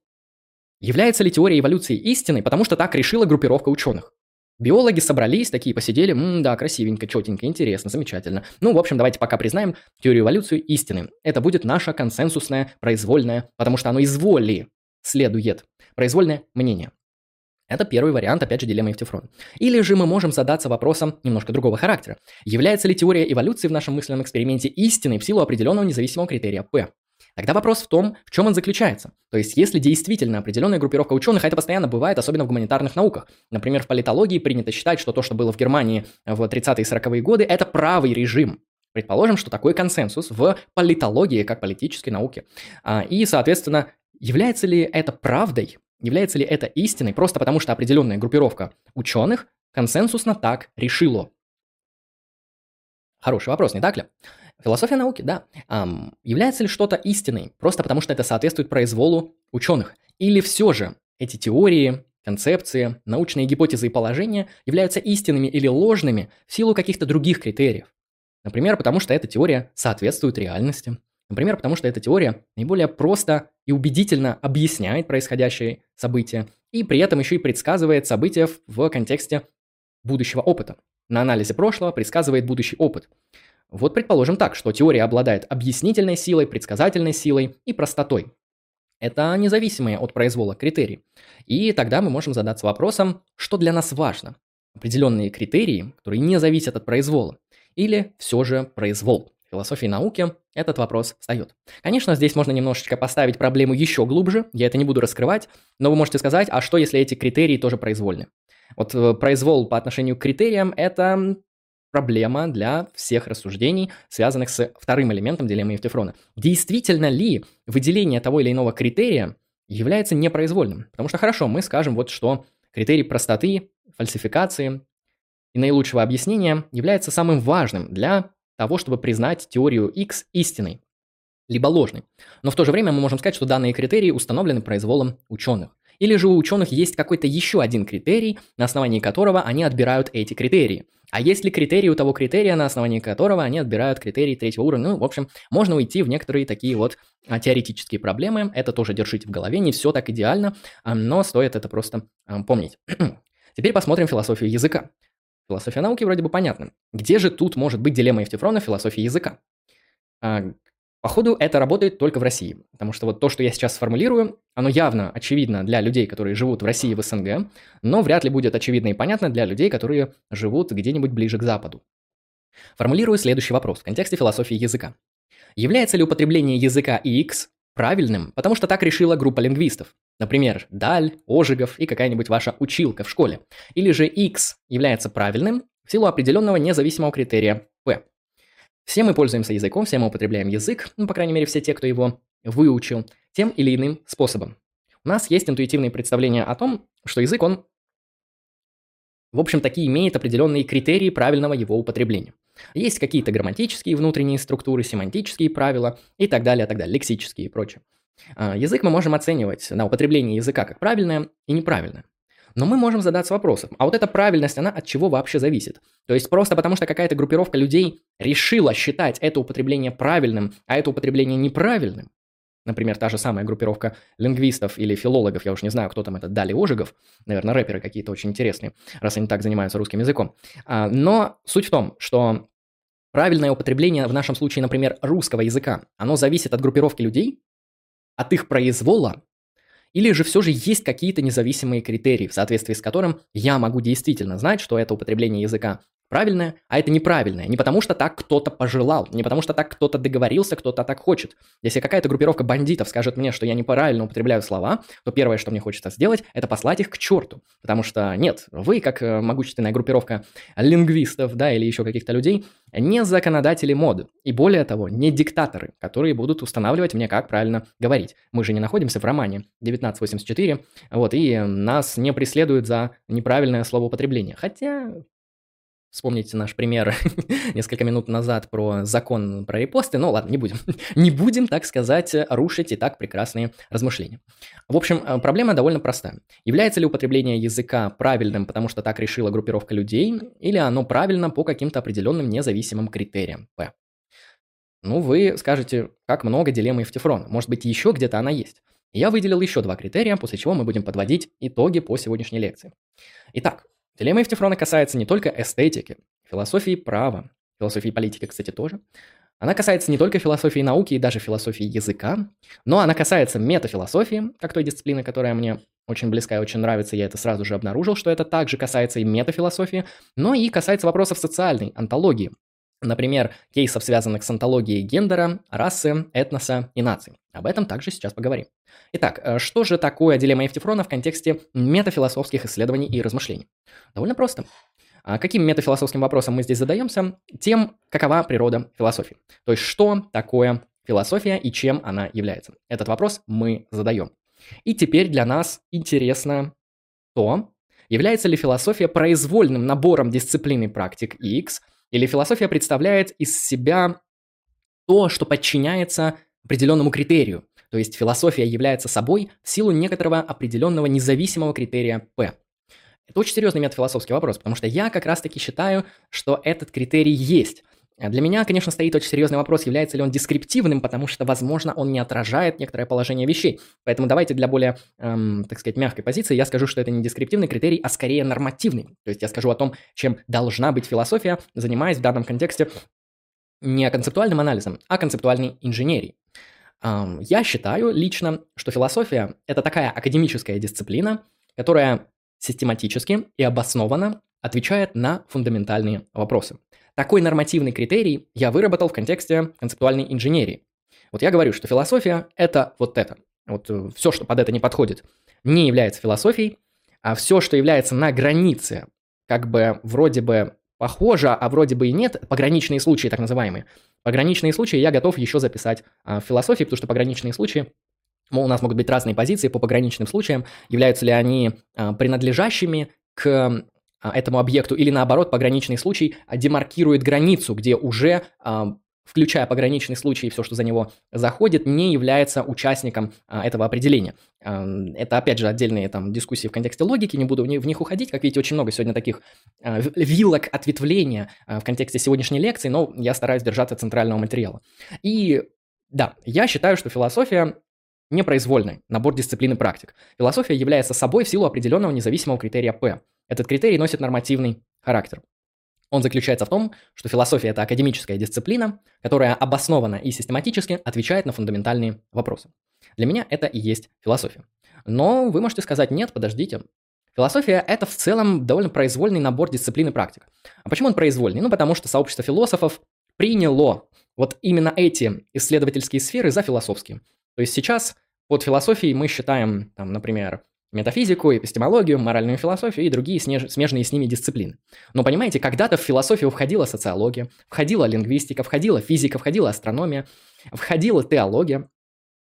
Является ли теория эволюции истиной, потому что так решила группировка ученых? Биологи собрались, такие посидели, М, да, красивенько, четенько, интересно, замечательно. Ну, в общем, давайте пока признаем теорию эволюции истины. Это будет наше консенсусное, произвольное, потому что оно из воли следует. Произвольное мнение. Это первый вариант, опять же, дилеммы Евтифрона. Или же мы можем задаться вопросом немножко другого характера. Является ли теория эволюции в нашем мысленном эксперименте истиной в силу определенного независимого критерия P? Тогда вопрос в том, в чем он заключается. То есть, если действительно определенная группировка ученых, а это постоянно бывает, особенно в гуманитарных науках. Например, в политологии принято считать, что то, что было в Германии в 30-е и 40-е годы, это правый режим. Предположим, что такой консенсус в политологии, как политической науке. А, и, соответственно, является ли это правдой Является ли это истиной просто потому, что определенная группировка ученых консенсусно так решила? Хороший вопрос, не так ли? Философия науки, да. Эм, является ли что-то истиной просто потому, что это соответствует произволу ученых? Или все же эти теории, концепции, научные гипотезы и положения являются истинными или ложными в силу каких-то других критериев? Например, потому что эта теория соответствует реальности, Например, потому что эта теория наиболее просто и убедительно объясняет происходящие события и при этом еще и предсказывает события в контексте будущего опыта. На анализе прошлого предсказывает будущий опыт. Вот предположим так, что теория обладает объяснительной силой, предсказательной силой и простотой. Это независимые от произвола критерии. И тогда мы можем задаться вопросом, что для нас важно. Определенные критерии, которые не зависят от произвола, или все же произвол философии науки этот вопрос встает. Конечно, здесь можно немножечко поставить проблему еще глубже, я это не буду раскрывать, но вы можете сказать, а что если эти критерии тоже произвольны? Вот э, произвол по отношению к критериям – это проблема для всех рассуждений, связанных с вторым элементом дилеммы Евтефрона. Действительно ли выделение того или иного критерия является непроизвольным? Потому что хорошо, мы скажем вот что критерий простоты, фальсификации, и наилучшего объяснения является самым важным для того, чтобы признать теорию X истиной, либо ложной. Но в то же время мы можем сказать, что данные критерии установлены произволом ученых. Или же у ученых есть какой-то еще один критерий, на основании которого они отбирают эти критерии. А есть ли критерий у того критерия, на основании которого они отбирают критерий третьего уровня? Ну, в общем, можно уйти в некоторые такие вот а, теоретические проблемы. Это тоже держите в голове, не все так идеально, а, но стоит это просто а, помнить. *clears throat* Теперь посмотрим философию языка. Философия науки вроде бы понятна. Где же тут может быть дилемма Евтифрона в философии языка? Походу, это работает только в России, потому что вот то, что я сейчас сформулирую, оно явно очевидно для людей, которые живут в России и в СНГ, но вряд ли будет очевидно и понятно для людей, которые живут где-нибудь ближе к Западу. Формулирую следующий вопрос в контексте философии языка. Является ли употребление языка X правильным, потому что так решила группа лингвистов? Например, Даль, Ожегов и какая-нибудь ваша училка в школе. Или же X является правильным в силу определенного независимого критерия P. Все мы пользуемся языком, все мы употребляем язык, ну, по крайней мере, все те, кто его выучил, тем или иным способом. У нас есть интуитивные представления о том, что язык, он, в общем, таки имеет определенные критерии правильного его употребления. Есть какие-то грамматические внутренние структуры, семантические правила и так далее, так далее, лексические и прочее. А, язык мы можем оценивать на употребление языка как правильное и неправильное. Но мы можем задаться вопросом, а вот эта правильность, она от чего вообще зависит? То есть просто потому, что какая-то группировка людей решила считать это употребление правильным, а это употребление неправильным, Например, та же самая группировка лингвистов или филологов, я уж не знаю, кто там это, Дали Ожегов, наверное, рэперы какие-то очень интересные, раз они так занимаются русским языком. А, но суть в том, что правильное употребление в нашем случае, например, русского языка, оно зависит от группировки людей, от их произвола, или же все же есть какие-то независимые критерии, в соответствии с которым я могу действительно знать, что это употребление языка правильное, а это неправильное. Не потому что так кто-то пожелал, не потому что так кто-то договорился, кто-то так хочет. Если какая-то группировка бандитов скажет мне, что я неправильно употребляю слова, то первое, что мне хочется сделать, это послать их к черту. Потому что нет, вы, как э, могущественная группировка лингвистов, да, или еще каких-то людей, не законодатели моды. И более того, не диктаторы, которые будут устанавливать мне, как правильно говорить. Мы же не находимся в романе 1984, вот, и нас не преследуют за неправильное словоупотребление. Хотя, Вспомните наш пример *laughs* несколько минут назад про закон про репосты. Ну ладно, не будем. *laughs* не будем, так сказать, рушить и так прекрасные размышления. В общем, э, проблема довольно простая. Является ли употребление языка правильным, потому что так решила группировка людей, или оно правильно по каким-то определенным независимым критериям? П. Ну, вы скажете, как много дилеммы Евтифрона. Может быть, еще где-то она есть. Я выделил еще два критерия, после чего мы будем подводить итоги по сегодняшней лекции. Итак, Дилемма Евтифрона касается не только эстетики, философии права, философии политики, кстати, тоже. Она касается не только философии науки и даже философии языка, но она касается метафилософии, как той дисциплины, которая мне очень близка и очень нравится, я это сразу же обнаружил, что это также касается и метафилософии, но и касается вопросов социальной, антологии, Например, кейсов, связанных с антологией гендера, расы, этноса и наций. Об этом также сейчас поговорим. Итак, э, что же такое дилемма Евтифрона в контексте метафилософских исследований и размышлений? Довольно просто. А каким метафилософским вопросом мы здесь задаемся? Тем, какова природа философии. То есть, что такое философия и чем она является. Этот вопрос мы задаем. И теперь для нас интересно то, является ли философия произвольным набором дисциплин и практик X – или философия представляет из себя то, что подчиняется определенному критерию. То есть философия является собой в силу некоторого определенного независимого критерия P. Это очень серьезный метафилософский вопрос, потому что я как раз-таки считаю, что этот критерий есть. А для меня, конечно, стоит очень серьезный вопрос, является ли он дескриптивным, потому что, возможно, он не отражает некоторое положение вещей. Поэтому давайте для более, эм, так сказать, мягкой позиции я скажу, что это не дескриптивный критерий, а скорее нормативный. То есть я скажу о том, чем должна быть философия, занимаясь в данном контексте не концептуальным анализом, а концептуальной инженерией. Эм, я считаю лично, что философия – это такая академическая дисциплина, которая систематически и обоснованно отвечает на фундаментальные вопросы. Такой нормативный критерий я выработал в контексте концептуальной инженерии. Вот я говорю, что философия – это вот это. Вот э, все, что под это не подходит, не является философией, а все, что является на границе, как бы вроде бы похоже, а вроде бы и нет, пограничные случаи так называемые. Пограничные случаи я готов еще записать а, в философии, потому что пограничные случаи Мол, у нас могут быть разные позиции по пограничным случаям. Являются ли они а, принадлежащими к этому объекту, или наоборот, пограничный случай демаркирует границу, где уже а, включая пограничный случай и все, что за него заходит, не является участником а, этого определения. А, это, опять же, отдельные там дискуссии в контексте логики, не буду в них, уходить. Как видите, очень много сегодня таких а, вилок ответвления а, в контексте сегодняшней лекции, но я стараюсь держаться центрального материала. И да, я считаю, что философия непроизвольный набор дисциплин и практик. Философия является собой в силу определенного независимого критерия P. Этот критерий носит нормативный характер. Он заключается в том, что философия – это академическая дисциплина, которая обоснованно и систематически отвечает на фундаментальные вопросы. Для меня это и есть философия. Но вы можете сказать, нет, подождите. Философия – это в целом довольно произвольный набор дисциплин и практик. А почему он произвольный? Ну, потому что сообщество философов приняло вот именно эти исследовательские сферы за философские. То есть сейчас под философией мы считаем, там, например, метафизику, эпистемологию, моральную философию и другие смежные с ними дисциплины. Но понимаете, когда-то в философию входила социология, входила лингвистика, входила физика, входила астрономия, входила теология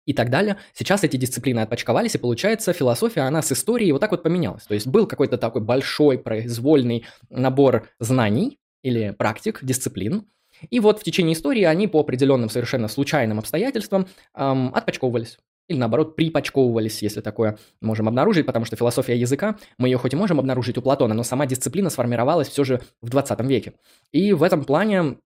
и так далее. Сейчас эти дисциплины отпочковались, и получается, философия, она с историей вот так вот поменялась. То есть был какой-то такой большой произвольный набор знаний или практик, дисциплин, и вот в течение истории они по определенным совершенно случайным обстоятельствам эм, отпочковывались или наоборот припочковывались, если такое можем обнаружить, потому что философия языка, мы ее хоть и можем обнаружить у Платона, но сама дисциплина сформировалась все же в 20 веке. И в этом плане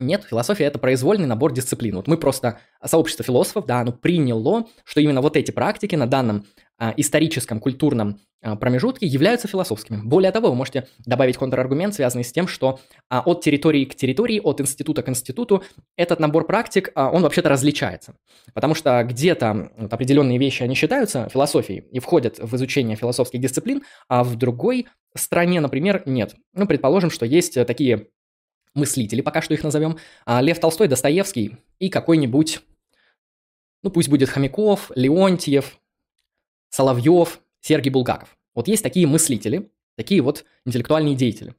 нет, философия это произвольный набор дисциплин. Вот мы просто, сообщество философов, да, оно приняло, что именно вот эти практики на данном а, историческом, культурном а, промежутке являются философскими. Более того, вы можете добавить контраргумент, связанный с тем, что а, от территории к территории, от института к институту этот набор практик, а, он вообще-то различается. Потому что где-то вот, определенные вещи, они считаются философией и входят в изучение философских дисциплин, а в другой стране, например, нет. Ну, предположим, что есть такие мыслители, пока что их назовем, а Лев Толстой, Достоевский и какой-нибудь, ну пусть будет Хомяков, Леонтьев, Соловьев, Сергей Булгаков. Вот есть такие мыслители, такие вот интеллектуальные деятели.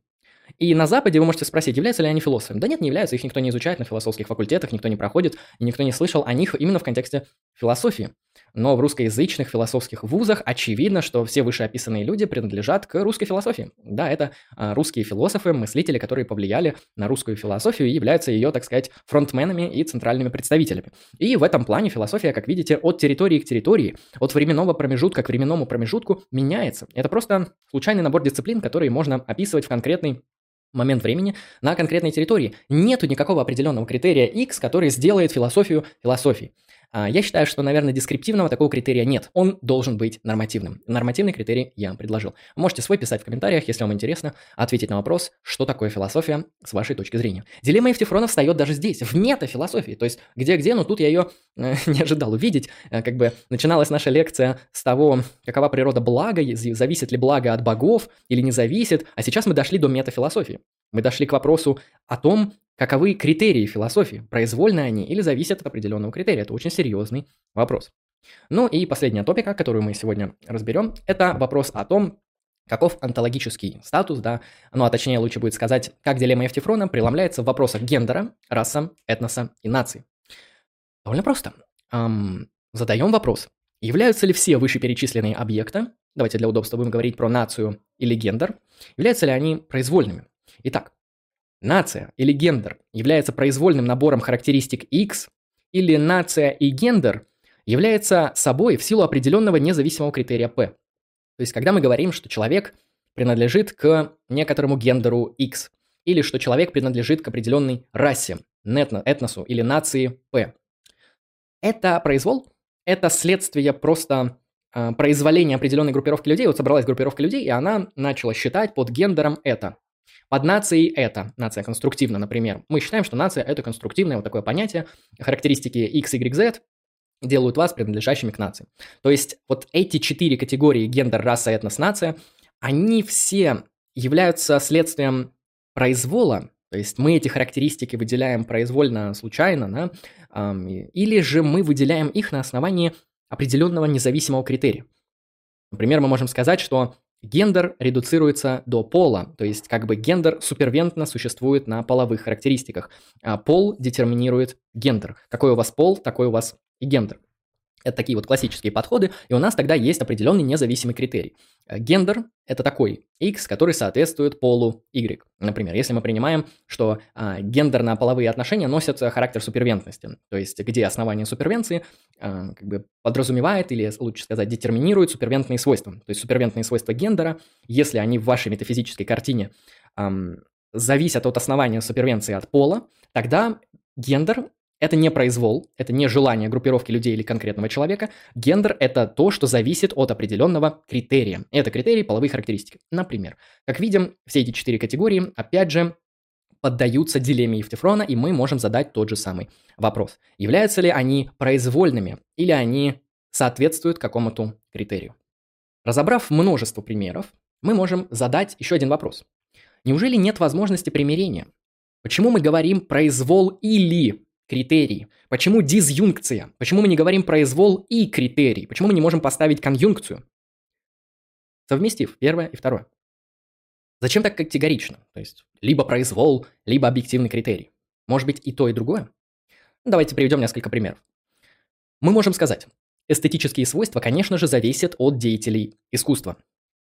И на Западе вы можете спросить, являются ли они философами. Да нет, не являются, их никто не изучает на философских факультетах, никто не проходит, никто не слышал о них именно в контексте философии. Но в русскоязычных философских вузах очевидно, что все вышеописанные люди принадлежат к русской философии. Да, это а, русские философы, мыслители, которые повлияли на русскую философию и являются ее, так сказать, фронтменами и центральными представителями. И в этом плане философия, как видите, от территории к территории, от временного промежутка к временному промежутку меняется. Это просто случайный набор дисциплин, которые можно описывать в конкретный момент времени на конкретной территории. Нету никакого определенного критерия X, который сделает философию философией. А, я считаю, что, наверное, дескриптивного такого критерия нет. Он должен быть нормативным. Нормативный критерий я предложил. Можете свой писать в комментариях, если вам интересно, ответить на вопрос, что такое философия с вашей точки зрения. Дилемма Евтифрона встает даже здесь, в метафилософии. То есть где-где, но тут я ее э, *laughs* не ожидал увидеть. Э, как бы начиналась наша лекция с того, какова природа блага, зависит ли благо от богов или не зависит. А сейчас мы дошли до метафилософии. Мы дошли к вопросу о том, Каковы критерии философии? Произвольны они или зависят от определенного критерия? Это очень серьезный вопрос. Ну и последняя топика, которую мы сегодня разберем, это вопрос о том, каков онтологический статус, да, ну а точнее лучше будет сказать, как дилемма Евтифрона преломляется в вопросах гендера, раса, этноса и нации. Довольно просто. Эм, задаем вопрос. Являются ли все вышеперечисленные объекты, давайте для удобства будем говорить про нацию или гендер, являются ли они произвольными? Итак, Нация или гендер является произвольным набором характеристик X, или нация и гендер является собой в силу определенного независимого критерия P. То есть, когда мы говорим, что человек принадлежит к некоторому гендеру X, или что человек принадлежит к определенной расе, этносу или нации P. Это произвол, это следствие просто э, произволения определенной группировки людей. Вот собралась группировка людей, и она начала считать под гендером это. Под нацией это, нация конструктивна, например. Мы считаем, что нация это конструктивное вот такое понятие, характеристики X, Y, Z делают вас принадлежащими к нации. То есть вот эти четыре категории гендер, раса, этнос, нация, они все являются следствием произвола, то есть мы эти характеристики выделяем произвольно, случайно, да, или же мы выделяем их на основании определенного независимого критерия. Например, мы можем сказать, что Гендер редуцируется до пола, то есть как бы гендер супервентно существует на половых характеристиках, а пол детерминирует гендер. Какой у вас пол, такой у вас и гендер. Это такие вот классические подходы, и у нас тогда есть определенный независимый критерий. Э, гендер – это такой X, который соответствует полу Y. Например, если мы принимаем, что а, гендерно-половые отношения носят характер супервентности, то есть где основание супервенции а, как бы подразумевает или, лучше сказать, детерминирует супервентные свойства. То есть супервентные свойства гендера, если они в вашей метафизической картине ам, зависят от основания супервенции от пола, тогда гендер это не произвол, это не желание группировки людей или конкретного человека. Гендер – это то, что зависит от определенного критерия. Это критерии половые характеристики. Например, как видим, все эти четыре категории, опять же, поддаются дилемме Евтефрона, и мы можем задать тот же самый вопрос. Являются ли они произвольными или они соответствуют какому-то критерию? Разобрав множество примеров, мы можем задать еще один вопрос. Неужели нет возможности примирения? Почему мы говорим произвол или критерий. Почему дизъюнкция? Почему мы не говорим произвол и критерий? Почему мы не можем поставить конъюнкцию? Совместив первое и второе. Зачем так категорично? То есть либо произвол, либо объективный критерий. Может быть и то, и другое? Давайте приведем несколько примеров. Мы можем сказать, эстетические свойства, конечно же, зависят от деятелей искусства.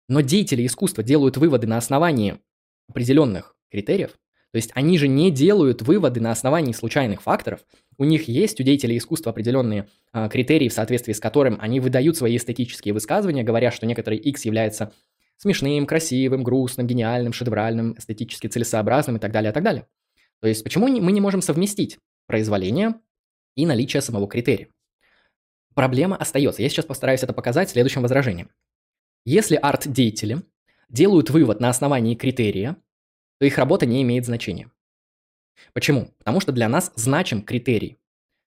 Но деятели искусства делают выводы на основании определенных критериев, то есть они же не делают выводы на основании случайных факторов. У них есть, у деятелей искусства, определенные э, критерии, в соответствии с которым они выдают свои эстетические высказывания, говоря, что некоторый X является смешным, красивым, грустным, гениальным, шедевральным, эстетически целесообразным и так далее, и так далее. То есть почему мы не можем совместить произволение и наличие самого критерия? Проблема остается. Я сейчас постараюсь это показать следующим возражением. Если арт-деятели делают вывод на основании критерия, то их работа не имеет значения. Почему? Потому что для нас значим критерий.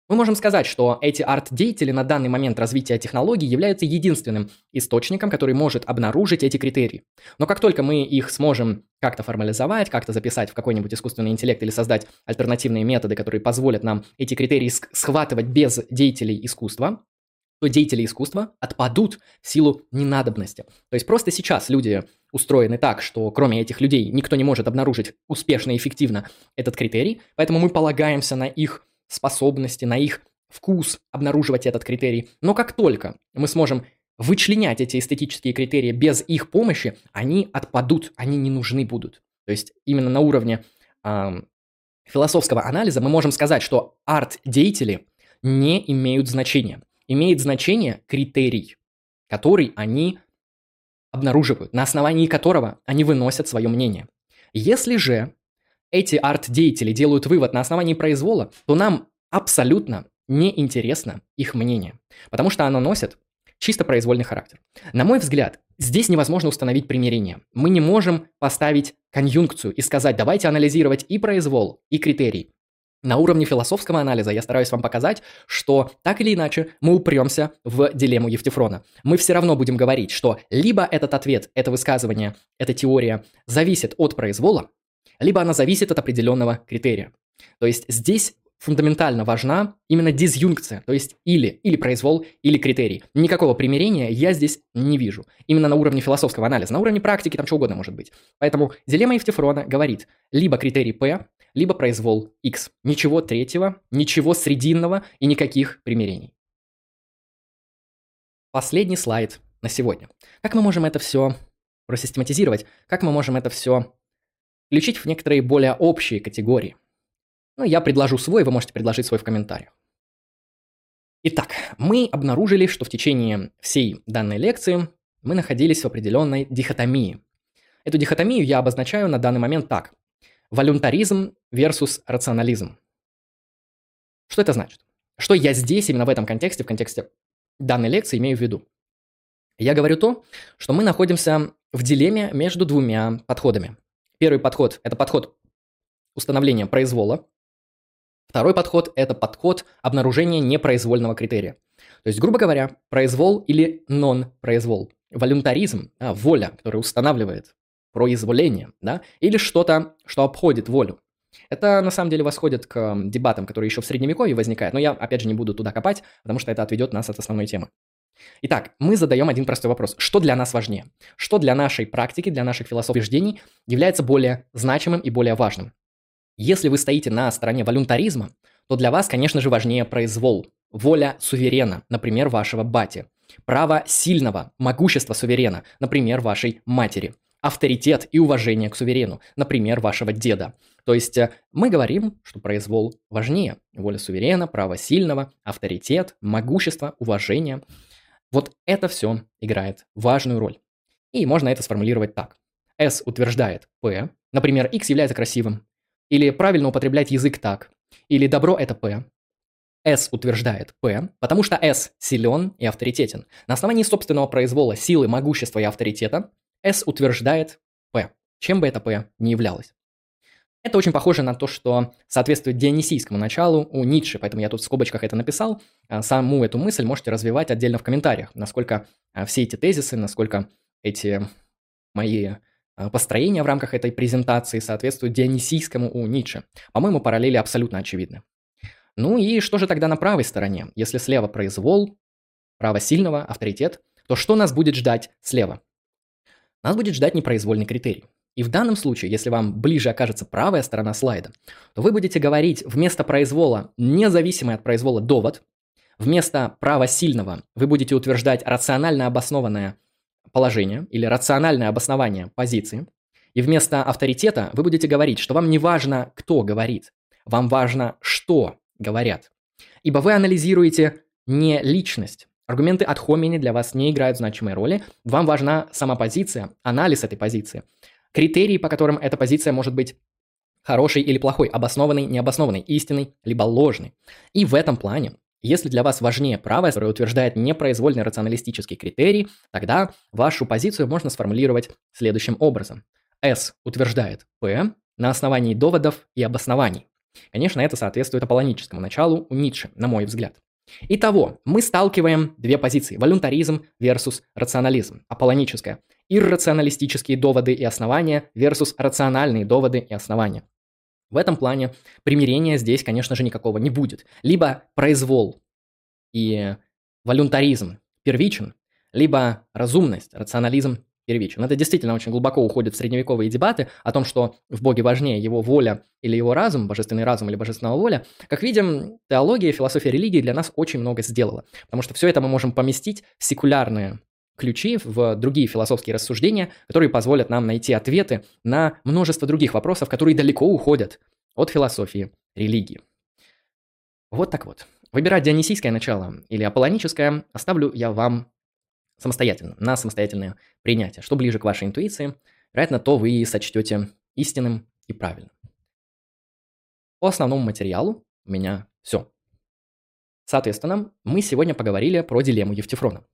Мы можем сказать, что эти арт-деятели на данный момент развития технологий являются единственным источником, который может обнаружить эти критерии. Но как только мы их сможем как-то формализовать, как-то записать в какой-нибудь искусственный интеллект или создать альтернативные методы, которые позволят нам эти критерии схватывать без деятелей искусства, то деятели искусства отпадут в силу ненадобности. То есть просто сейчас люди устроены так, что кроме этих людей никто не может обнаружить успешно и эффективно этот критерий, поэтому мы полагаемся на их способности, на их вкус обнаруживать этот критерий. Но как только мы сможем вычленять эти эстетические критерии без их помощи, они отпадут, они не нужны будут. То есть именно на уровне э, философского анализа мы можем сказать, что арт-деятели не имеют значения имеет значение критерий, который они обнаруживают, на основании которого они выносят свое мнение. Если же эти арт-деятели делают вывод на основании произвола, то нам абсолютно неинтересно их мнение, потому что оно носит чисто произвольный характер. На мой взгляд, здесь невозможно установить примирение. Мы не можем поставить конъюнкцию и сказать, давайте анализировать и произвол, и критерий. На уровне философского анализа я стараюсь вам показать, что так или иначе мы упремся в дилемму Евтифрона. Мы все равно будем говорить, что либо этот ответ, это высказывание, эта теория зависит от произвола, либо она зависит от определенного критерия. То есть здесь фундаментально важна именно дизъюнкция, то есть или, или произвол, или критерий. Никакого примирения я здесь не вижу. Именно на уровне философского анализа, на уровне практики там что угодно может быть. Поэтому дилемма Евтифрона говорит, либо критерий P, либо произвол X. Ничего третьего, ничего срединного и никаких примирений. Последний слайд на сегодня. Как мы можем это все просистематизировать? Как мы можем это все включить в некоторые более общие категории? Ну, я предложу свой, вы можете предложить свой в комментариях. Итак, мы обнаружили, что в течение всей данной лекции мы находились в определенной дихотомии. Эту дихотомию я обозначаю на данный момент так. Волюнтаризм versus рационализм. Что это значит? Что я здесь, именно в этом контексте, в контексте данной лекции имею в виду? Я говорю то, что мы находимся в дилемме между двумя подходами. Первый подход – это подход установления произвола. Второй подход – это подход обнаружения непроизвольного критерия. То есть, грубо говоря, произвол или нон-произвол. Волюнтаризм, а, воля, которая устанавливает произволение, да, или что-то, что обходит волю. Это на самом деле восходит к дебатам, которые еще в средневековье возникают, но я опять же не буду туда копать, потому что это отведет нас от основной темы. Итак, мы задаем один простой вопрос. Что для нас важнее? Что для нашей практики, для наших философских убеждений является более значимым и более важным? Если вы стоите на стороне волюнтаризма, то для вас, конечно же, важнее произвол. воля суверена, например, вашего бати. Право сильного, могущество суверена, например, вашей матери. Авторитет и уважение к суверену, например, вашего деда. То есть э, мы говорим, что произвол важнее. Воля суверена, право сильного, авторитет, могущество, уважение. Вот это все играет важную роль. И можно это сформулировать так. S утверждает P, например, X является красивым, или правильно употреблять язык так, или добро это P. S утверждает P, потому что S силен и авторитетен. На основании собственного произвола, силы, могущества и авторитета S утверждает P, чем бы это P ни являлось. Это очень похоже на то, что соответствует дионисийскому началу у Ницше, поэтому я тут в скобочках это написал. А саму эту мысль можете развивать отдельно в комментариях, насколько а, все эти тезисы, насколько эти мои а, построения в рамках этой презентации соответствуют дионисийскому у Ницше. По-моему, параллели абсолютно очевидны. Ну и что же тогда на правой стороне? Если слева произвол, право сильного, авторитет, то что нас будет ждать слева? Нас будет ждать непроизвольный критерий. И в данном случае, если вам ближе окажется правая сторона слайда, то вы будете говорить вместо произвола независимый от произвола довод, вместо права сильного вы будете утверждать рационально обоснованное положение или рациональное обоснование позиции, и вместо авторитета вы будете говорить, что вам не важно, кто говорит, вам важно, что говорят. Ибо вы анализируете не личность. Аргументы от хомини для вас не играют значимой роли. Вам важна сама позиция, анализ этой позиции. Критерии, по которым эта позиция может быть хорошей или плохой, обоснованной, необоснованной, истинной, либо ложной. И в этом плане, если для вас важнее право, которое утверждает непроизвольный рационалистический критерий, тогда вашу позицию можно сформулировать следующим образом. S утверждает P на основании доводов и обоснований. Конечно, это соответствует аполлоническому началу у Ницше, на мой взгляд. Итого, мы сталкиваем две позиции – волюнтаризм versus рационализм, аполлоническое, иррационалистические доводы и основания versus рациональные доводы и основания. В этом плане примирения здесь, конечно же, никакого не будет. Либо произвол и волюнтаризм первичен, либо разумность, рационализм первичен. Это действительно очень глубоко уходит в средневековые дебаты о том, что в Боге важнее его воля или его разум, божественный разум или божественная воля. Как видим, теология, философия религии для нас очень много сделала, потому что все это мы можем поместить в секулярные ключи в другие философские рассуждения, которые позволят нам найти ответы на множество других вопросов, которые далеко уходят от философии религии. Вот так вот. Выбирать дионисийское начало или аполлоническое оставлю я вам самостоятельно, на самостоятельное принятие. Что ближе к вашей интуиции, вероятно, то вы и сочтете истинным и правильным. По основному материалу у меня все. Соответственно, мы сегодня поговорили про дилемму Евтифрона.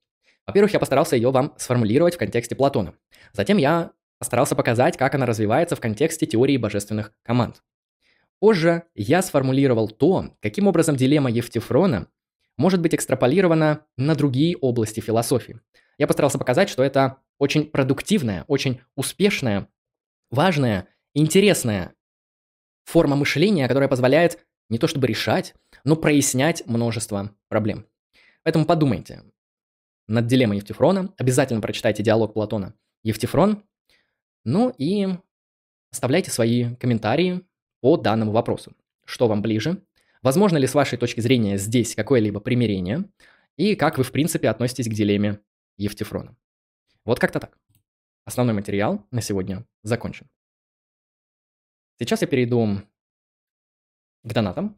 Во-первых, я постарался ее вам сформулировать в контексте Платона. Затем я постарался показать, как она развивается в контексте теории божественных команд. Позже я сформулировал то, каким образом дилемма Евтифрона может быть экстраполирована на другие области философии. Я постарался показать, что это очень продуктивная, очень успешная, важная, интересная форма мышления, которая позволяет не то чтобы решать, но прояснять множество проблем. Поэтому подумайте над дилеммой Евтифрона, обязательно прочитайте диалог Платона Евтифрон, ну и оставляйте свои комментарии по данному вопросу. Что вам ближе? Возможно ли с вашей точки зрения здесь какое-либо примирение? И как вы, в принципе, относитесь к дилемме Евтифрона? Вот как-то так. Основной материал на сегодня закончен. Сейчас я перейду к донатам.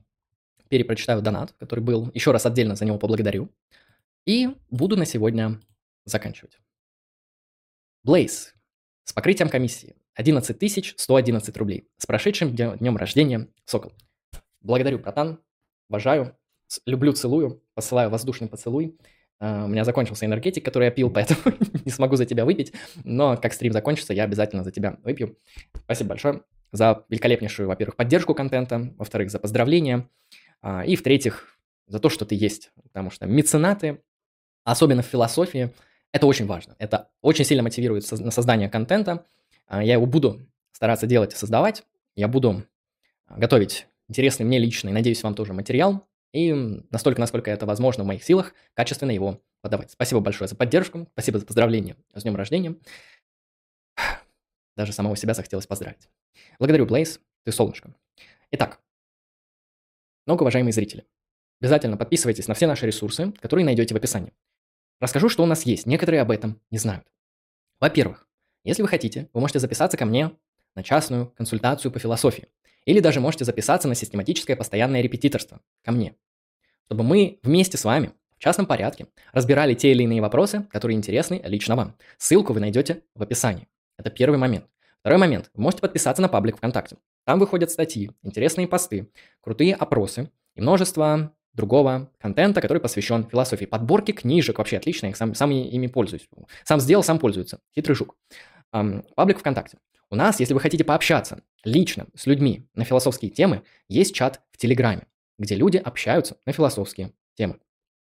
Перепрочитаю донат, который был. Еще раз отдельно за него поблагодарю. И буду на сегодня заканчивать. Блейз с покрытием комиссии 11 111 рублей. С прошедшим днем рождения, Сокол. Благодарю, братан. Обожаю. Люблю, целую. Посылаю воздушный поцелуй. Uh, у меня закончился энергетик, который я пил, *laughs* поэтому не смогу за тебя выпить. Но как стрим закончится, я обязательно за тебя выпью. Спасибо большое за великолепнейшую, во-первых, поддержку контента, во-вторых, за поздравления, uh, и в-третьих, за то, что ты есть. Потому что меценаты, особенно в философии, это очень важно. Это очень сильно мотивирует на создание контента. Uh, я его буду стараться делать и создавать. Я буду готовить интересный мне лично, и надеюсь, вам тоже материал. И настолько, насколько это возможно в моих силах, качественно его подавать. Спасибо большое за поддержку, спасибо за поздравление с днем рождения. Даже самого себя захотелось поздравить. Благодарю, Блейз, ты солнышко. Итак, многоуважаемые зрители, обязательно подписывайтесь на все наши ресурсы, которые найдете в описании. Расскажу, что у нас есть. Некоторые об этом не знают. Во-первых, если вы хотите, вы можете записаться ко мне на частную консультацию по философии. Или даже можете записаться на систематическое постоянное репетиторство ко мне. Чтобы мы вместе с вами в частном порядке разбирали те или иные вопросы, которые интересны лично вам. Ссылку вы найдете в описании. Это первый момент. Второй момент. Вы можете подписаться на паблик ВКонтакте. Там выходят статьи, интересные посты, крутые опросы и множество другого контента, который посвящен философии. Подборки книжек вообще отличные, я сам, сам ими пользуюсь. Сам сделал, сам пользуется. Хитрый жук. Эм, паблик ВКонтакте. У нас, если вы хотите пообщаться лично с людьми на философские темы, есть чат в Телеграме, где люди общаются на философские темы.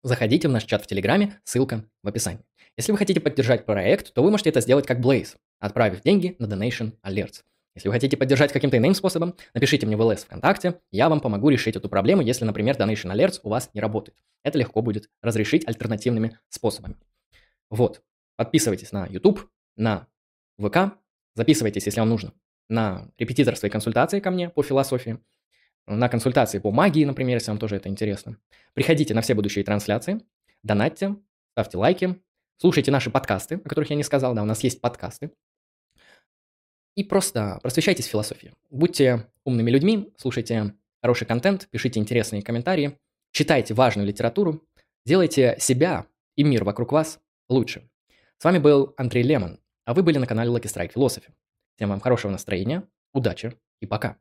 Заходите в наш чат в Телеграме, ссылка в описании. Если вы хотите поддержать проект, то вы можете это сделать как Blaze, отправив деньги на Donation Alerts. Если вы хотите поддержать каким-то иным способом, напишите мне в ЛС ВКонтакте, я вам помогу решить эту проблему, если, например, Donation Alerts у вас не работает. Это легко будет разрешить альтернативными способами. Вот. Подписывайтесь на YouTube, на ВК, записывайтесь, если вам нужно, на репетиторство и консультации ко мне по философии, на консультации по магии, например, если вам тоже это интересно. Приходите на все будущие трансляции, донатьте, ставьте лайки, слушайте наши подкасты, о которых я не сказал, да, у нас есть подкасты. И просто просвещайтесь в философии. Будьте умными людьми, слушайте хороший контент, пишите интересные комментарии, читайте важную литературу, делайте себя и мир вокруг вас лучше. С вами был Андрей Лемон, а вы были на канале Lucky Strike Philosophy. Всем вам хорошего настроения, удачи и пока.